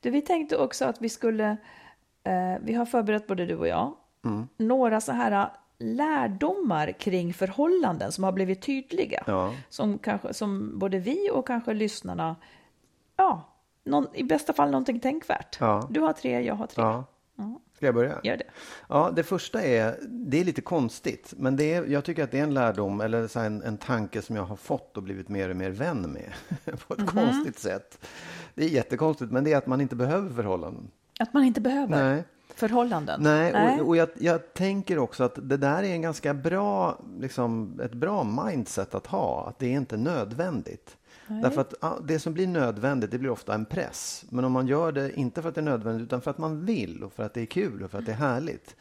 Du, vi tänkte också att vi skulle, eh, vi har förberett både du och jag, Mm. några så här eh, lärdomar kring förhållanden som har blivit tydliga. Ja. Som, kanske, som både vi och kanske lyssnarna, ja, någon, i bästa fall någonting tänkvärt. Ja. Du har tre, jag har tre. Ja. Ska jag börja? Gör det. Ja, det första är, det är lite konstigt, men det är, jag tycker att det är en lärdom eller så en, en tanke som jag har fått och blivit mer och mer vän med på ett konstigt sätt. Det är jättekonstigt, men det är att man inte behöver förhållanden. Att man inte behöver Nej. förhållanden. Nej, och, och jag, jag tänker också att det där är en ganska bra, liksom, ett bra mindset att ha, att det är inte nödvändigt. Därför att ja, det som blir nödvändigt, det blir ofta en press. Men om man gör det inte för att det är nödvändigt, utan för att man vill och för att det är kul och för att det är härligt.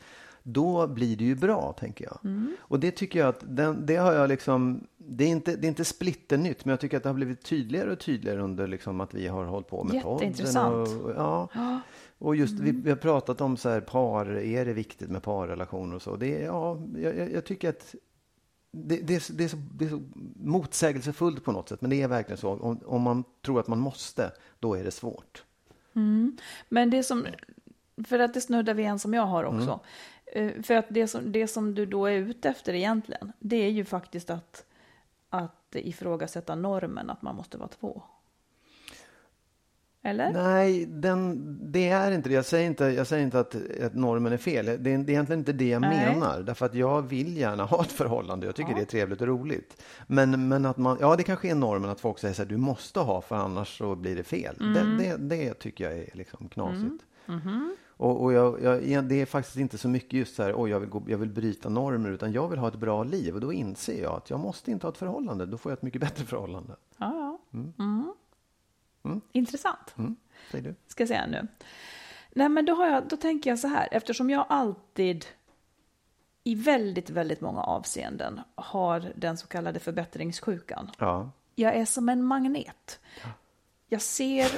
Då blir det ju bra, tänker jag. Och det tycker jag att, den, det har jag liksom, det är inte, det är inte splitternytt, men jag tycker att det har blivit tydligare och tydligare under liksom att vi har hållit på med podden. Jätteintressant. Och, ja. Och just vi, vi har pratat om så här par, är det viktigt med parrelationer och så? Det ja, jag, jag- tycker att det, det, är, så- det, är så, det är så motsägelsefullt på något sätt, men det är verkligen så. Om, om man tror att man måste, då är det svårt. Men det som, för att det snuddar vid en som jag har också. Eh, För att det som, det som du då är ute efter egentligen, det är ju faktiskt att, att ifrågasätta normen att man måste vara två. Eller? Nej, den, det är inte det. Jag säger inte, jag säger inte att, att normen är fel. Det är, det är egentligen inte det jag Nej. menar. Därför att jag vill gärna ha ett förhållande. Jag tycker det är trevligt och roligt. Men, men att man, ja det kanske är normen att folk säger så här, du måste ha för annars så blir det fel. Mm. Det, det, det tycker jag är liksom knasigt. Och, och jag, jag, det är faktiskt inte så mycket just så här, oj jag vill, gå, jag vill bryta normer, utan jag vill ha ett bra liv. Och då inser jag att jag måste inte ha ett förhållande. Då får jag ett mycket bättre förhållande. Ja, ja. Mm. Intressant. Mm, säger du? Ska jag säga nu. Nej, men då, har jag, då tänker jag så här, eftersom jag alltid i väldigt, väldigt många avseenden har den så kallade förbättringssjukan. Ja. Jag är som en magnet. Jag ser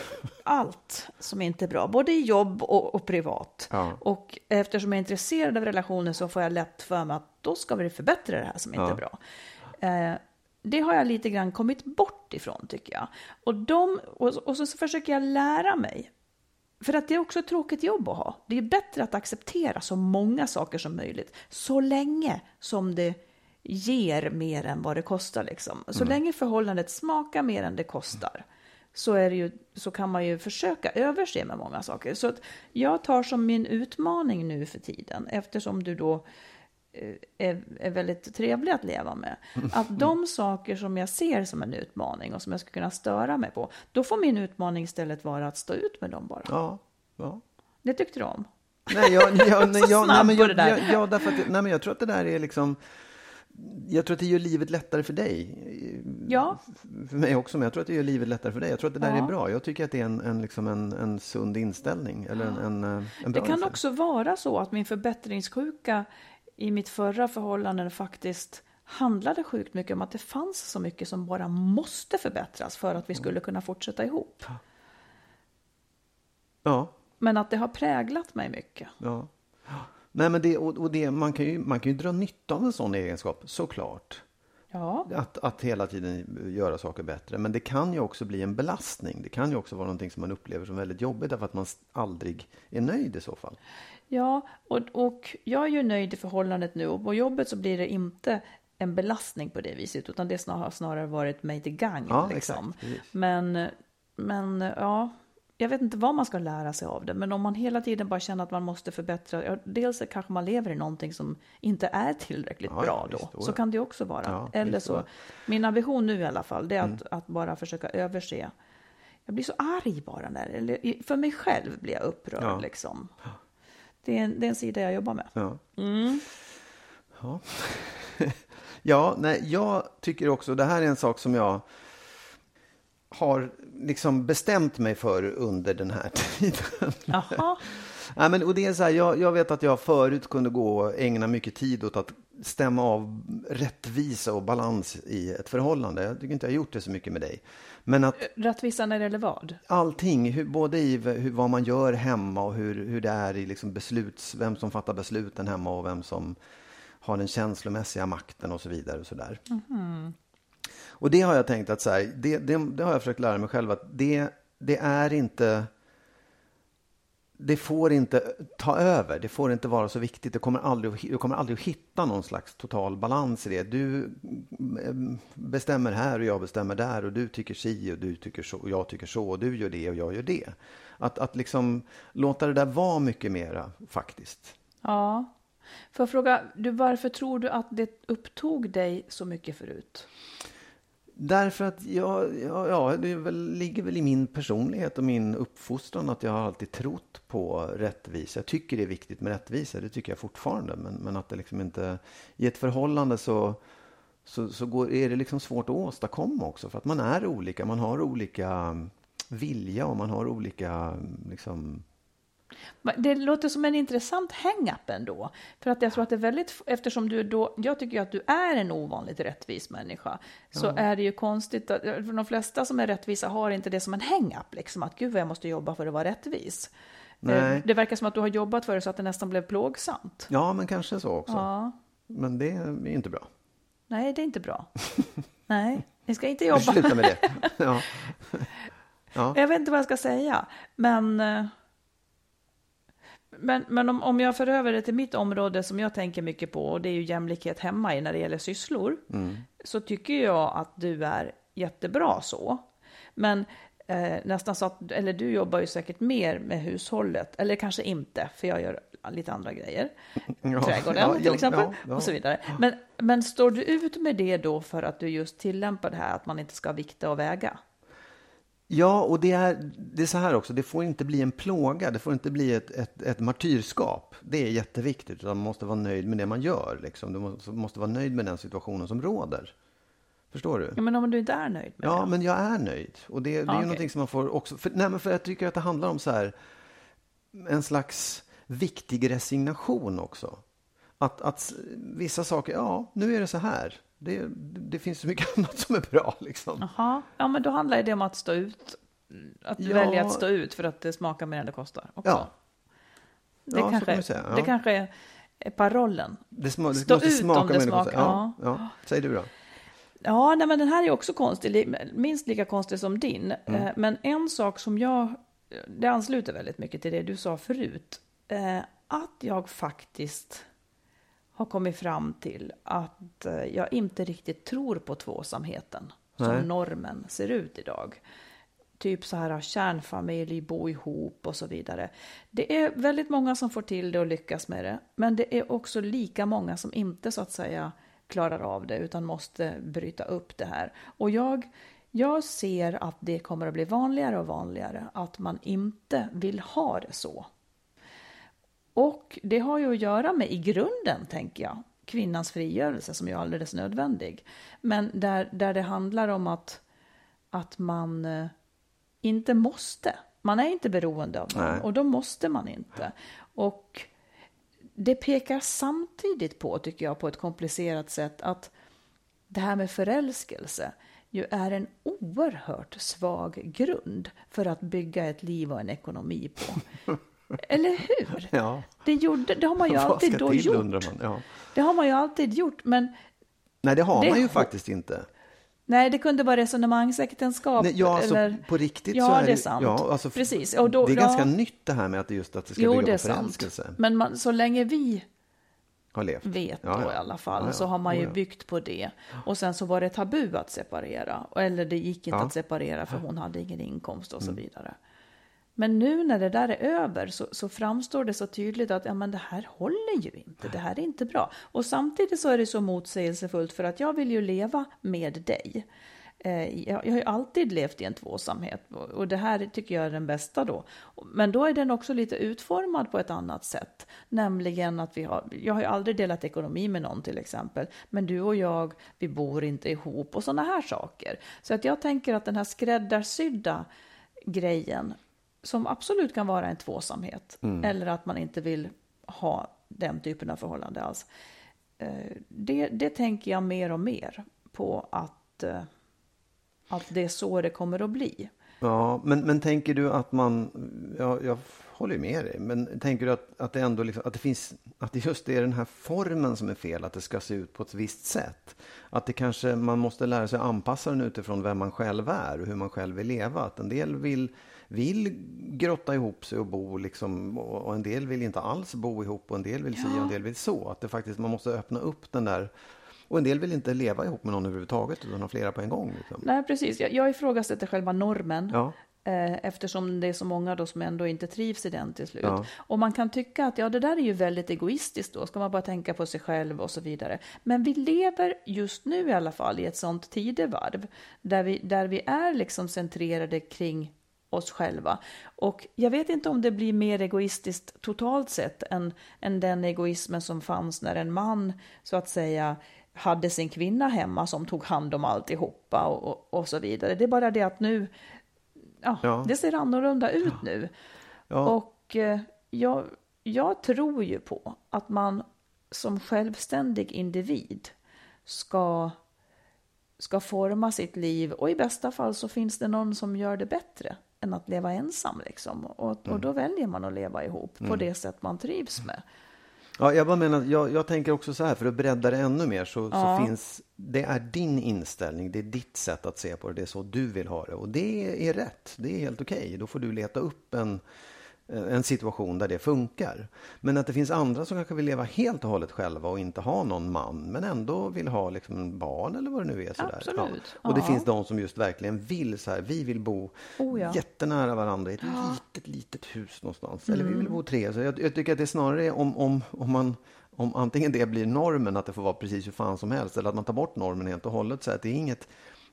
allt som inte är bra, både i jobb och, och privat. Ja. Och eftersom jag är intresserad av relationer så får jag lätt för mig att då ska vi förbättra det här som inte Ja. är bra. Eh, det har jag lite grann kommit bort ifrån tycker jag. Och, de, och, och så försöker jag lära mig. För att det är också ett tråkigt jobb att ha. Det är bättre att acceptera så många saker som möjligt. Så länge som det ger mer än vad det kostar. Liksom. Så länge förhållandet smakar mer än det kostar. Så, är ju, så kan man ju försöka överse med många saker. Så att jag tar som min utmaning nu för tiden, eftersom du då eh, är, är väldigt trevlig att leva med. Att de saker som jag ser som en utmaning och som jag ska kunna störa mig på, då får min utmaning istället vara att stå ut med dem bara. Ja. ja. Det tyckte du om? Nej, jag, jag, nej, jag, nej, men jag, jag, ja, därför att, nej, men jag tror att det där är liksom... Jag tror att det gör livet lättare för dig. Ja, För mig också, men jag tror att det gör livet lättare för dig. Jag tror att det där Ja. är bra. Jag tycker att det är en, en, liksom en, en sund inställning. Eller en, en, eh, en det bra kan inställning. också vara så att min förbättringssjuka i mitt förra förhållande faktiskt handlade sjukt mycket om att det fanns så mycket som bara måste förbättras för att vi skulle kunna fortsätta ihop. Ja, Men att det har präglat mig mycket. ja. Nej, men det, och, och det, man, kan ju, man kan ju dra nytta av en sån egenskap, såklart. Ja, Att, att hela tiden göra saker bättre. Men det kan ju också bli en belastning. Det kan ju också vara någonting som man upplever som väldigt jobbigt därför att man aldrig är nöjd i så fall. ja och, och jag är ju nöjd i förhållandet nu och på jobbet så blir det inte en belastning på det viset utan det har snarare varit mig till gagn. Ja, liksom. exakt. Men, men ja, jag vet inte vad man ska lära sig av det. Men om man hela tiden bara känner att man måste förbättra. Ja, dels kanske man lever i någonting som inte är tillräckligt Ja, bra då. Så kan det också vara. Ja, Eller så. Min ambition nu i alla fall, det är att, att bara försöka överse. Jag blir så arg bara när, eller för mig själv blir jag upprörd liksom. Det är, en, det är en sida jag jobbar med. Ja. Mm. Ja. ja, nej, jag tycker också, det här är en sak som jag har liksom bestämt mig för under den här tiden. Jaha, Nej, men, och det är så här, jag, jag vet att jag förut kunde gå och ägna mycket tid åt att stämma av rättvisa och balans i ett förhållande. Jag tycker inte jag har gjort det så mycket med dig. Men att rättvisa när det gäller vad? allting, hur, både i hur, vad man gör hemma och hur, hur det är i liksom besluts, vem som fattar besluten hemma och vem som har den känslomässiga makten och så vidare. Och, så där och det har jag tänkt att så här, det, det, det har jag försökt lära mig själv att det, det är inte det får inte ta över, det får inte vara så viktigt. Du kommer aldrig, att- du kommer aldrig att hitta någon slags total balans i det. Du mm, bestämmer här och jag bestämmer där och du tycker si och du tycker så och jag tycker så och du gör det och jag gör det. Att, att liksom låta det där vara mycket mera faktiskt. Ja. Får jag fråga, du, varför tror du att det upptog dig så mycket förut? Därför att jag, ja, ja, det väl, ligger väl i min personlighet och min uppfostran att jag har alltid trott på rättvisa. Jag tycker det är viktigt med rättvisa, det tycker jag fortfarande. Men, men att det liksom inte, i ett förhållande så, så, så går, är det liksom svårt att åstadkomma också. För att man är olika, man har olika vilja och man har olika liksom, det låter som en intressant hang-up ändå. För att jag tror att det är väldigt, eftersom du då, jag tycker ju att du är en ovanligt rättvis människa, så är det ju konstigt att, för de flesta som är rättvisa har inte det som en hang-up, liksom att gud vad jag måste jobba för att vara rättvis. Nej. Eh, Det verkar som att du har jobbat för det så att det nästan blev plågsamt. Ja, men kanske så också. Ja. Men det är inte bra. Nej, det är inte bra. Nej, ni ska inte jobba. slutar med det. Ja. Ja. Jag vet inte vad jag ska säga, men... Men, men om, om jag för över det till mitt område som jag tänker mycket på, och det är ju jämlikhet hemma i när det gäller sysslor, så tycker jag att du är jättebra så. Men eh, nästan så att, eller du jobbar ju säkert mer med hushållet, eller kanske inte, för jag gör lite andra grejer. Ja. Trädgården Ja, till exempel, ja, ja. och så vidare. Men, men står du ut med det då för att du just tillämpar det här att man inte ska vikta och väga? Ja, och det är, det är så här också, det får inte bli en plåga, det får inte bli ett, ett, ett martyrskap. Det är jätteviktigt, man måste vara nöjd med det man gör. Liksom. Du måste, måste vara nöjd med den situationen som råder. Förstår du? Ja, men om du inte är nöjd med Ja, det? men jag är nöjd. Och det, det är ju okej. någonting som man får också... För, nej, men för jag tycker att det handlar om så här, en slags viktig resignation också. Att, att vissa saker, ja, nu är det så här. Det, det finns så mycket annat som är bra liksom. Jaha, ja men då handlar det om att stå ut. Att Ja. välja att stå ut för att det smakar mer än det kostar. Också. Ja. det, Ja, kanske, säga, ja. det kanske är- parollen. Det, sma, det Stå måste ut smaka om det smakar. Ja, ja. Säg du då. Ja, nej, men den här är också konstig, minst lika konstig som din. Mm. Eh, Men en sak som jag, det ansluter väldigt mycket till det du sa förut, eh, att jag faktiskt har kommit fram till att eh, jag inte riktigt tror på tvåsamheten Nej. som normen ser ut idag. Typ så här kärnfamilj, bo ihop och så vidare. Det är väldigt många som får till det och lyckas med det. Men det är också lika många som inte så att säga klarar av det utan måste bryta upp det här. Och jag, jag ser att det kommer att bli vanligare och vanligare att man inte vill ha det så. Och det har ju att göra med i grunden, tänker jag, kvinnans frigörelse som är alldeles nödvändig. Men där, där det handlar om att, att man eh, inte måste. Man är inte beroende av någon och då måste man inte. Och det pekar samtidigt på, tycker jag, på ett komplicerat sätt att det här med förälskelse ju är en oerhört svag grund för att bygga ett liv och en ekonomi på. Eller hur? Ja. Det, gjorde, det har man ju alltid då till, gjort. Ja. Det har man ju alltid gjort, men Nej, det har Det man ju faktiskt inte. nej, det kunde vara resonemangsäktenskap. Nej, ja, alltså, eller... på riktigt ja, så är det sant. Ja, alltså, Precis. Och då, det är ja, ganska nytt det här med att det just att det ska Jo, bygga det är på förälskelse. sant. Men man, så länge vi Har levt. vet Ja, då ja. i alla fall Ja, så har man ju byggt på det. Och sen så var det tabu att separera. Eller det gick inte. Mm. att separera för hon hade ingen inkomst och så vidare. Men nu när det där är över så, så framstår det så tydligt att ja, men det här håller ju inte, det här är inte bra. Och samtidigt så är det så motsägelsefullt för att jag vill ju leva med dig. Eh, Jag, jag har ju alltid levt i en tvåsamhet och- och det här tycker jag är den bästa då. Men då är den också lite utformad på ett annat sätt. Nämligen att vi har, jag har ju aldrig delat ekonomi med någon till exempel. Men du och jag, vi bor inte ihop och sådana här saker. Så att jag tänker att den här skräddarsydda grejen som absolut kan vara en tvåsamhet eller att man inte vill ha den typen av förhållande alls. Eh, Det, det tänker jag mer och mer på att, eh, att det är så det kommer att bli. Ja, men, men tänker du att man, ja, jag håller ju med dig, men tänker du att, att det ändå liksom, att det finns, att det just är den här formen som är fel, att det ska se ut på ett visst sätt? Att det kanske, man måste lära sig att anpassa den utifrån vem man själv är och hur man själv vill leva. Att en del vill, vill grotta ihop sig och bo liksom, och, en del vill inte alls bo ihop och en del vill si och en del vill så. Att det faktiskt, man måste öppna upp den där, och en del vill inte leva ihop med någon överhuvudtaget utan ha flera på en gång. Liksom. Nej, precis. Jag, jag ifrågasätter själva normen. Ja. Eh, Eftersom det är så många då som ändå inte trivs i den till slut. Ja. Och man kan tycka att ja, det där är ju väldigt egoistiskt då, ska man bara tänka på sig själv och så vidare. Men vi lever just nu i alla fall i ett sånt tidevarv där vi, där vi är liksom centrerade kring oss själva. Och jag vet inte om det blir mer egoistiskt totalt sett än, än den egoismen som fanns när en man så att säga hade sin kvinna hemma som tog hand om alltihopa och, och, och så vidare. Det är bara det att nu, ja, Ja. det ser annorlunda ut nu. Ja. Och eh, jag, jag tror ju på att man som självständig individ ska, ska forma sitt liv och i bästa fall så finns det någon som gör det bättre än att leva ensam. Liksom. Och, och då väljer man att leva ihop på det sätt man trivs med. Ja, jag bara menar, jag, jag tänker också så här, för att bredda det ännu mer, så, Ja. så finns, det är din inställning, det är ditt sätt att se på det, det är så du vill ha det. Och det är rätt, det är helt okej. Då får du leta upp en, en situation där det funkar. Men att det finns andra som kanske vill leva helt och hållet själva och inte ha någon man, men ändå vill ha liksom en barn eller vad det nu är. Sådär. Absolut, Och det ja. finns de som just verkligen vill så här, vi vill bo Oh ja. jättenära varandra i ett litet, litet hus någonstans. Eller vi Mm. vill bo tre. Så jag, jag tycker att det snarare är om, om, om man om antingen det blir normen, att det får vara precis hur fan som helst, eller att man tar bort normen helt och hållet. Så att det, är inget,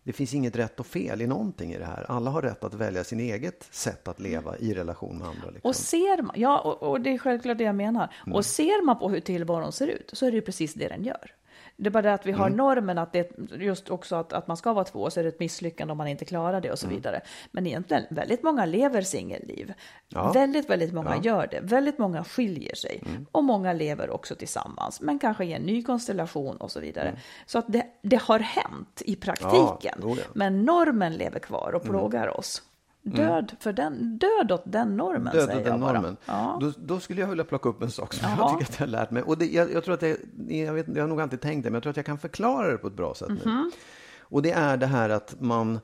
det finns inget rätt och fel i någonting i det här. Alla har rätt att välja sin eget sätt att leva i relation med andra. Liksom. Och ser man, ja, och, och det är självklart det jag menar. Mm. Och ser man på hur tillvaron ser ut så är det ju precis det den gör. Det är bara det att vi har Mm. normen att det just också att, att man ska vara två så är det ett misslyckande om man inte klarar det och så vidare. Men egentligen, väldigt många lever singelliv. Mm. Ja. Väldigt, väldigt många Ja. Mm. gör det. Väldigt många skiljer sig. Och många lever också tillsammans, men kanske i en ny konstellation och så vidare. Så att det, det har hänt i praktiken. ja. Men normen lever kvar och plågar oss. Död, för den, död åt den normen, Död säger åt jag den bara. normen. Ja. Då, då skulle jag vilja plocka upp en sak som Jaha. jag tycker att jag har lärt mig. Och det, jag, jag tror att det, jag, vet, jag har nog alltid tänkt det, men jag tror att jag kan förklara det på ett bra sätt Mhm. nu. Och det är det här att man,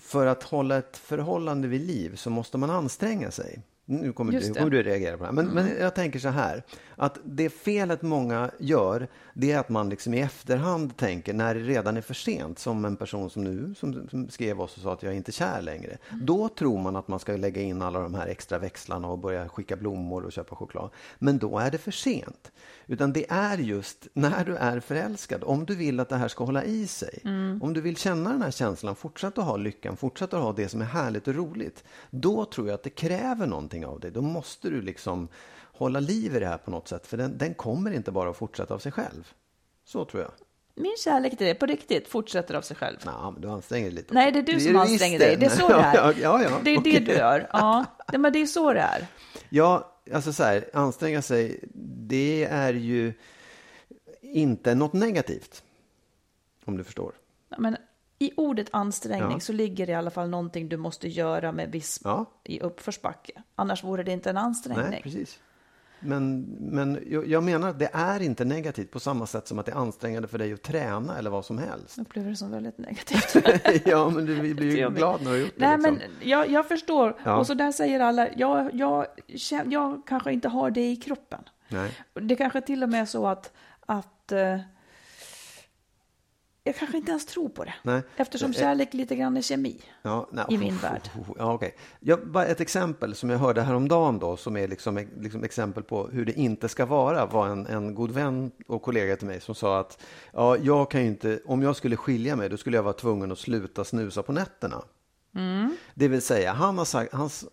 för att hålla ett förhållande vid liv så måste man anstränga sig. Nu kommer, Just du. Mm. kommer du reagera på det här. Men, men jag tänker så här, att det felet många gör, det är att man liksom i efterhand tänker, när det redan är för sent, som en person som nu, som, som skrev oss och sa att jag är inte kär längre. Mm. Då tror man att man ska lägga in alla de här extra växlarna och börja skicka blommor och köpa choklad. Men då är det för sent. Utan det är just när du är förälskad, om du vill att det här ska hålla i sig, om du vill känna den här känslan, fortsätta ha lyckan, fortsätta ha det som är härligt och roligt, då tror jag att det kräver någonting av dig. Då måste du liksom hålla liv i det här på något sätt, för den, den kommer inte bara att fortsätta av sig själv. Så tror jag. Min kärlek till det, på riktigt, fortsätter av sig själv. Nej, men du anstränger dig lite. Nej, det är du Det som du anstränger dig. Det är så det är. Ja, ja, ja, det är okej. det du gör. Ja, det, men det är så det är. Ja, alltså så här, anstränga sig, det är ju inte något negativt. Om du förstår. Men i ordet ansträngning Ja. så ligger det i alla fall någonting du måste göra med viss Ja. i uppförsbacke. Annars vore det inte en ansträngning. Nej, precis. Men, men jag, jag menar att det är inte negativt på samma sätt som att det är ansträngande för dig att träna eller vad som helst. Jag upplever det som väldigt negativt. ja, men du blir ju glad när du har gjort det. Nej, liksom. men jag, jag förstår. Ja. Och så där säger alla, jag, jag, jag kanske inte har det i kroppen. Nej. Det kanske till och med är så att, att eh, jag kanske inte ens tror på det. Nej. Eftersom Eh, kärlek lite grann är kemi. Ja, nej, i min värld. Ja, okej. Jag, bara ett exempel som jag hörde häromdagen då, som är liksom, liksom exempel på hur det inte ska vara, var en, en god vän och kollega till mig som sa att ja, jag kan inte, om jag skulle skilja mig, då skulle jag vara tvungen att sluta snusa på nätterna. Mm. Det vill säga, han har sagt, hans,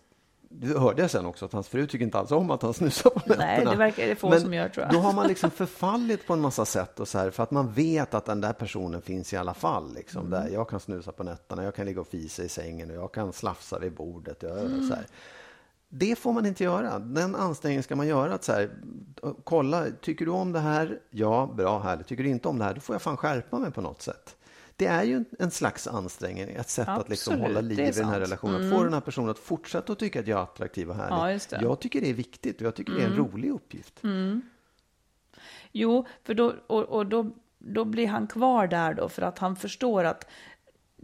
du hörde jag sen också att hans fru tycker inte alls om att han snusar på nätterna. Nej, det verkar det få Men som gör, tror jag. Då har man liksom förfallit på en massa sätt och så här, för att man vet att den där personen finns i alla fall. Liksom, Mm. där jag kan snusa på nätterna, jag kan ligga och fisa i sängen och jag kan slafsa vid bordet. Jag, Mm. så här. Det får man inte göra. Den ansträngningen ska man göra. Att så här, kolla, tycker du om det här? Ja, bra, härligt. Tycker du inte om det här? Då får jag fan skärpa mig på något sätt. Det är ju en- slags ansträngning, ett sätt att liksom Absolut, hålla liv i den här sant. Mm. relationen. Att få den här personen att fortsätta att tycka att jag är attraktiv och härlig. Ja. Mm. Jag tycker det är viktigt och jag tycker det är en rolig uppgift. Jo, för då, och, och då, då blir han kvar där då för att han förstår att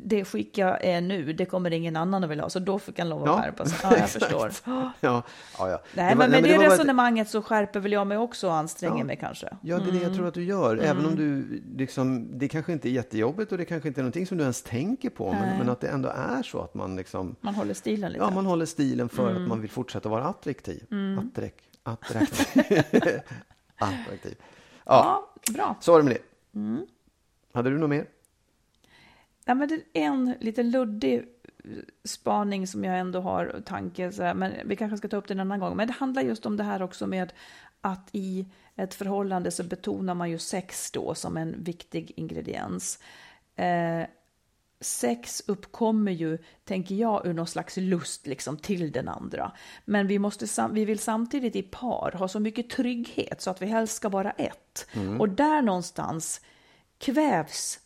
det skick jag är nu, det kommer ingen annan att vilja ha. Så då fick han lov att Ja, skärpa sig. Ja, jag förstår. Ja, ja, ja. Nej, Det var- men med det, var bara ett- resonemanget så skärper väl jag mig också och anstränger Ja. mig kanske. Ja, det är det jag tror att du gör. Även om du liksom, det kanske inte är jättejobbigt och det kanske inte är någonting som du ens tänker på. Men, men att det ändå är så att man liksom, Man håller stilen lite. ja, man håller stilen för Mm. att man vill fortsätta vara attraktiv. Attrek, attraktiv. attraktiv. Ja, ja, bra. så var det med det. Mm. Hade du något mer? Ja, men det är en lite luddig spaning som jag ändå har tanke, så här, men vi kanske ska ta upp det en annan gång. Men det handlar just om det här också med att i ett förhållande så betonar man ju sex då som en viktig ingrediens. Eh, sex uppkommer ju, tänker jag, ur någon slags lust liksom till den andra. Men vi, måste, vi vill samtidigt i par ha så mycket trygghet så att vi helst ska vara ett. Och där någonstans kvävs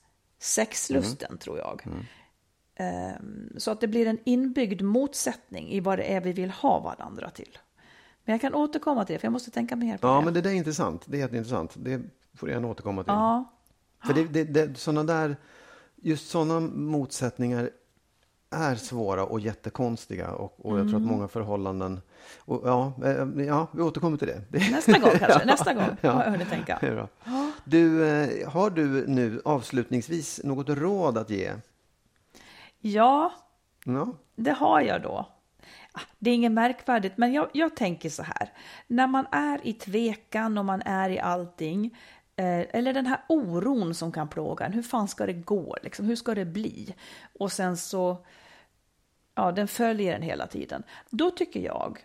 sexlusten, tror jag. Ehm, Så att det blir en inbyggd motsättning i vad det är vi vill ha varandra till. Men jag kan återkomma till det, för jag måste tänka mer på Ja, det. men det där är intressant. Det är jätteintressant. Det får jag gärna återkomma till. Ja, För det, det, det, såna där, just sådana motsättningar är svåra och jättekonstiga. Och, och jag tror att många förhållanden... Och, ja, eh, ja, vi återkommer till det. nästa gång kanske. Nästa gång Ja. jag hunnit tänka. Det är bra. Du, eh, har du nu avslutningsvis något råd att ge? Ja, Ja, det har jag då. Det är inget märkvärdigt, men jag, jag tänker så här. När man är i tvekan och man är i allting, eh, eller den här oron som kan plåga en, hur fan ska det gå? Liksom, hur ska det bli? Och sen så, ja, den följer en hela tiden. Då tycker jag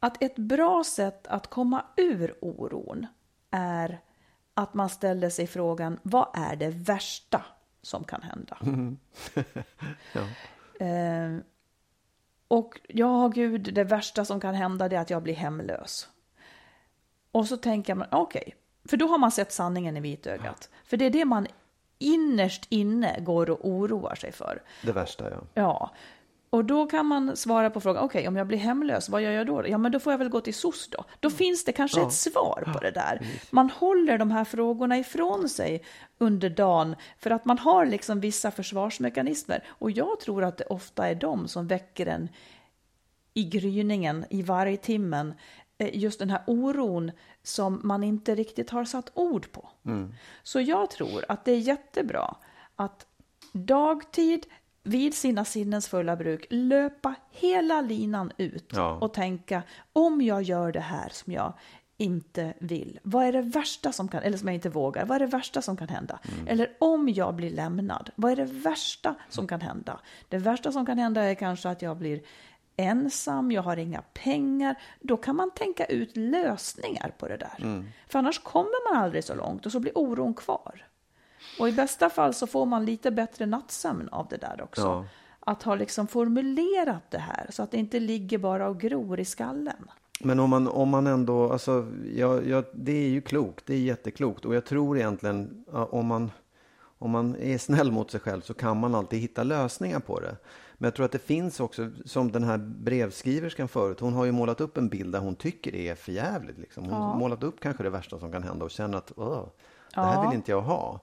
att ett bra sätt att komma ur oron är att man ställer sig frågan, vad är det värsta som kan hända? Eh, och ja, gud, det värsta som kan hända är att jag blir hemlös. Och så tänker man, okej, för då har man sett sanningen i vitögat. För det är det man innerst inne går och oroar sig för. det värsta ja. Ja, och då kan man svara på frågan, okej, om jag blir hemlös, vad gör jag då? Ja, men då får jag väl gå till SOS då. Då finns det kanske ett svar på det där. Man håller de här frågorna ifrån sig under dagen för att man har liksom vissa försvarsmekanismer. Och jag tror att det ofta är de som väcker en i gryningen, i varje timmen, eh, just den här oron som man inte riktigt har satt ord på. Så jag tror att det är jättebra att dagtid vid sina sinnens fulla bruk löpa hela linan ut Ja. och tänka om jag gör det här som jag inte vill, vad är det värsta som kan, eller som jag inte vågar, vad är det värsta som kan hända? Eller om jag blir lämnad, vad är det värsta som kan hända? Det värsta som kan hända är kanske att jag blir ensam, jag har inga pengar. Då kan man tänka ut lösningar på det där. För annars kommer man aldrig så långt och så blir oron kvar. Och i bästa fall så får man lite bättre nattsömn av det där också. Ja. Att ha liksom formulerat det här så att det inte ligger bara och gror i skallen. Men om man, om man ändå, alltså, ja, ja, det är ju klokt, det är jätteklokt. Och jag tror egentligen, ja, om man, om man är snäll mot sig själv så kan man alltid hitta lösningar på det. Men jag tror att det finns också, som den här brevskriverskan förut, hon har ju målat upp en bild där hon tycker det är förjävligt. Liksom. Hon har målat upp kanske det värsta som kan hända och känner att "Åh, det här Ja. vill inte jag ha.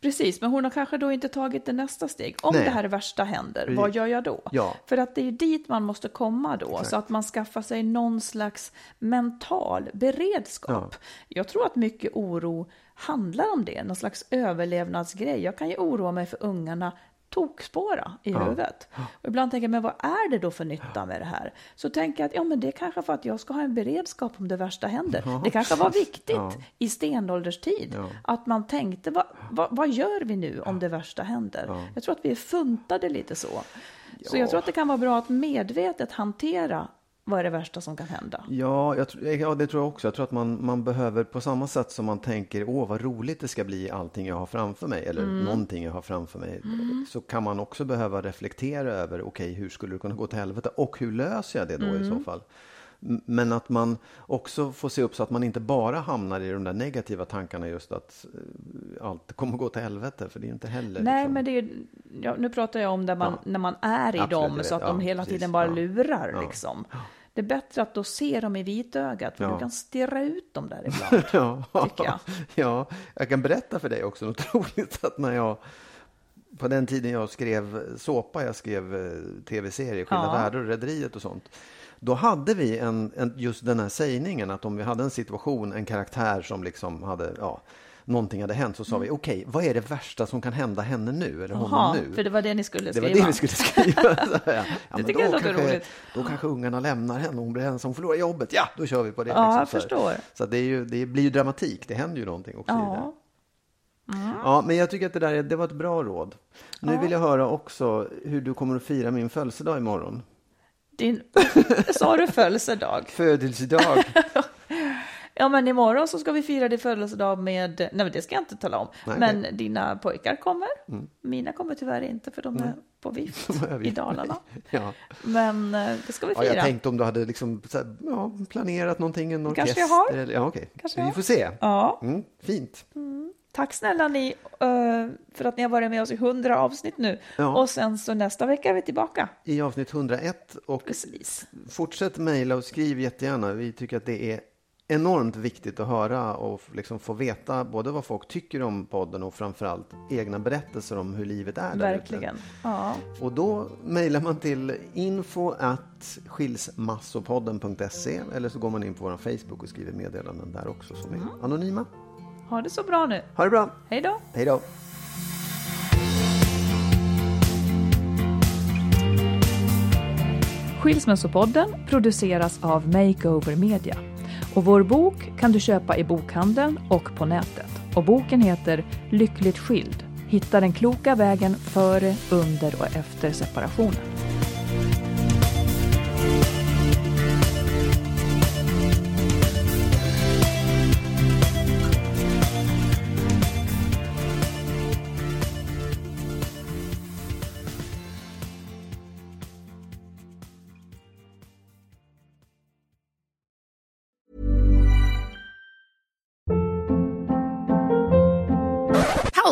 Precis, men hon har kanske då inte tagit det nästa steg. Om Nej. det här värsta händer, Precis. vad gör jag då? Ja. För att det är ju dit man måste komma då, Exakt. så att man skaffar sig någon slags mental beredskap. Jag tror att mycket oro handlar om det, någon slags överlevnadsgrej. Jag kan ju oroa mig för ungarna tokspåra i huvudet. Och ibland tänker jag, men vad är det då för nytta med det här? Så tänker jag att ja, men det är kanske för att jag ska ha en beredskap om det värsta händer. Det kanske var viktigt Ja. i stenålderstid Ja. att man tänkte, vad, vad, vad gör vi nu om det värsta händer? Jag tror att vi är funtade lite så. Så jag tror att det kan vara bra att medvetet hantera vad är det värsta som kan hända. Ja, jag, ja, det tror jag också. Jag tror att man, man behöver, på samma sätt som man tänker, åh vad roligt det ska bli allting jag har framför mig, eller någonting jag har framför mig, så kan man också behöva reflektera över, okej, hur skulle det kunna gå till helvete? Och hur löser jag det då i så fall? Men att man också får se upp så att man inte bara hamnar i de där negativa tankarna just att eh, allt kommer gå till helvete, för det är inte heller Nej, liksom. men det är, ja, nu pratar jag om där man, Ja. när man är i Absolut, dem så att de hela precis. tiden bara lurar. Liksom. Det är bättre att då se dem i vitögat, för Ja. du kan stirra ut dem där ibland. Ja, tycker jag. ja, jag kan berätta för dig också något roligt. Att när jag, på den tiden jag skrev såpa, jag skrev eh, tv-serier, Skilda Ja. världar och Rederiet och sånt. Då hade vi en, en, just den här sägningen att om vi hade en situation, en karaktär som liksom hade, ja, någonting hade hänt så sa vi okej, vad är det värsta som kan hända henne nu eller honom Mm. Jaha, nu? för det var det ni skulle Det skriva. var det vi skulle skriva. Ja. Ja, men tycker jag låter roligt. Då kanske ungarna lämnar henne, hon blir ensam, hon förlorar jobbet. Ja, då kör vi på det. Ja, jag så här. förstår. Så det, är ju, det blir ju dramatik, det händer ju någonting också i det. Ja. Ja, men jag tycker att det där är- det var ett bra råd. Nu vill jag höra också hur du kommer att fira min födelsedag imorgon. Din, sa du födelsedag? Födelsedag. Ja, men imorgon så ska vi fira din födelsedag med, nej men det ska jag inte tala om, Nej, men okej. dina pojkar kommer. Mina kommer tyvärr inte för de är på vift i. Dalarna. Ja. Men eh, det ska vi Ja, fira. jag tänkte om du hade liksom, här, ja, planerat någonting, en Kanske orkester. jag har. Eller, ja, okej. Kanske Vi får se. Ja, Mm, fint. Tack snälla ni eh, för att ni har varit med oss i hundra avsnitt nu. Ja. Och sen så nästa vecka är vi tillbaka. I avsnitt 101 och Precis. fortsätt mejla och skriv jättegärna. Vi tycker att det är enormt viktigt att höra och liksom få veta både vad folk tycker om podden och framförallt egna berättelser om hur livet är där ute. Verkligen. Ja. Och då mejlar man till info at skilsmassopodden.se eller så går man in på vår Facebook och skriver meddelanden där också som är anonyma. Ha det så bra nu. Ha det bra! Hej då! Hej då! Skilsmässopodden produceras av Makeover Media. Och vår bok kan du köpa i bokhandeln och på nätet. Och boken heter Lyckligt skild. Hitta den kloka vägen före, under och efter separationen.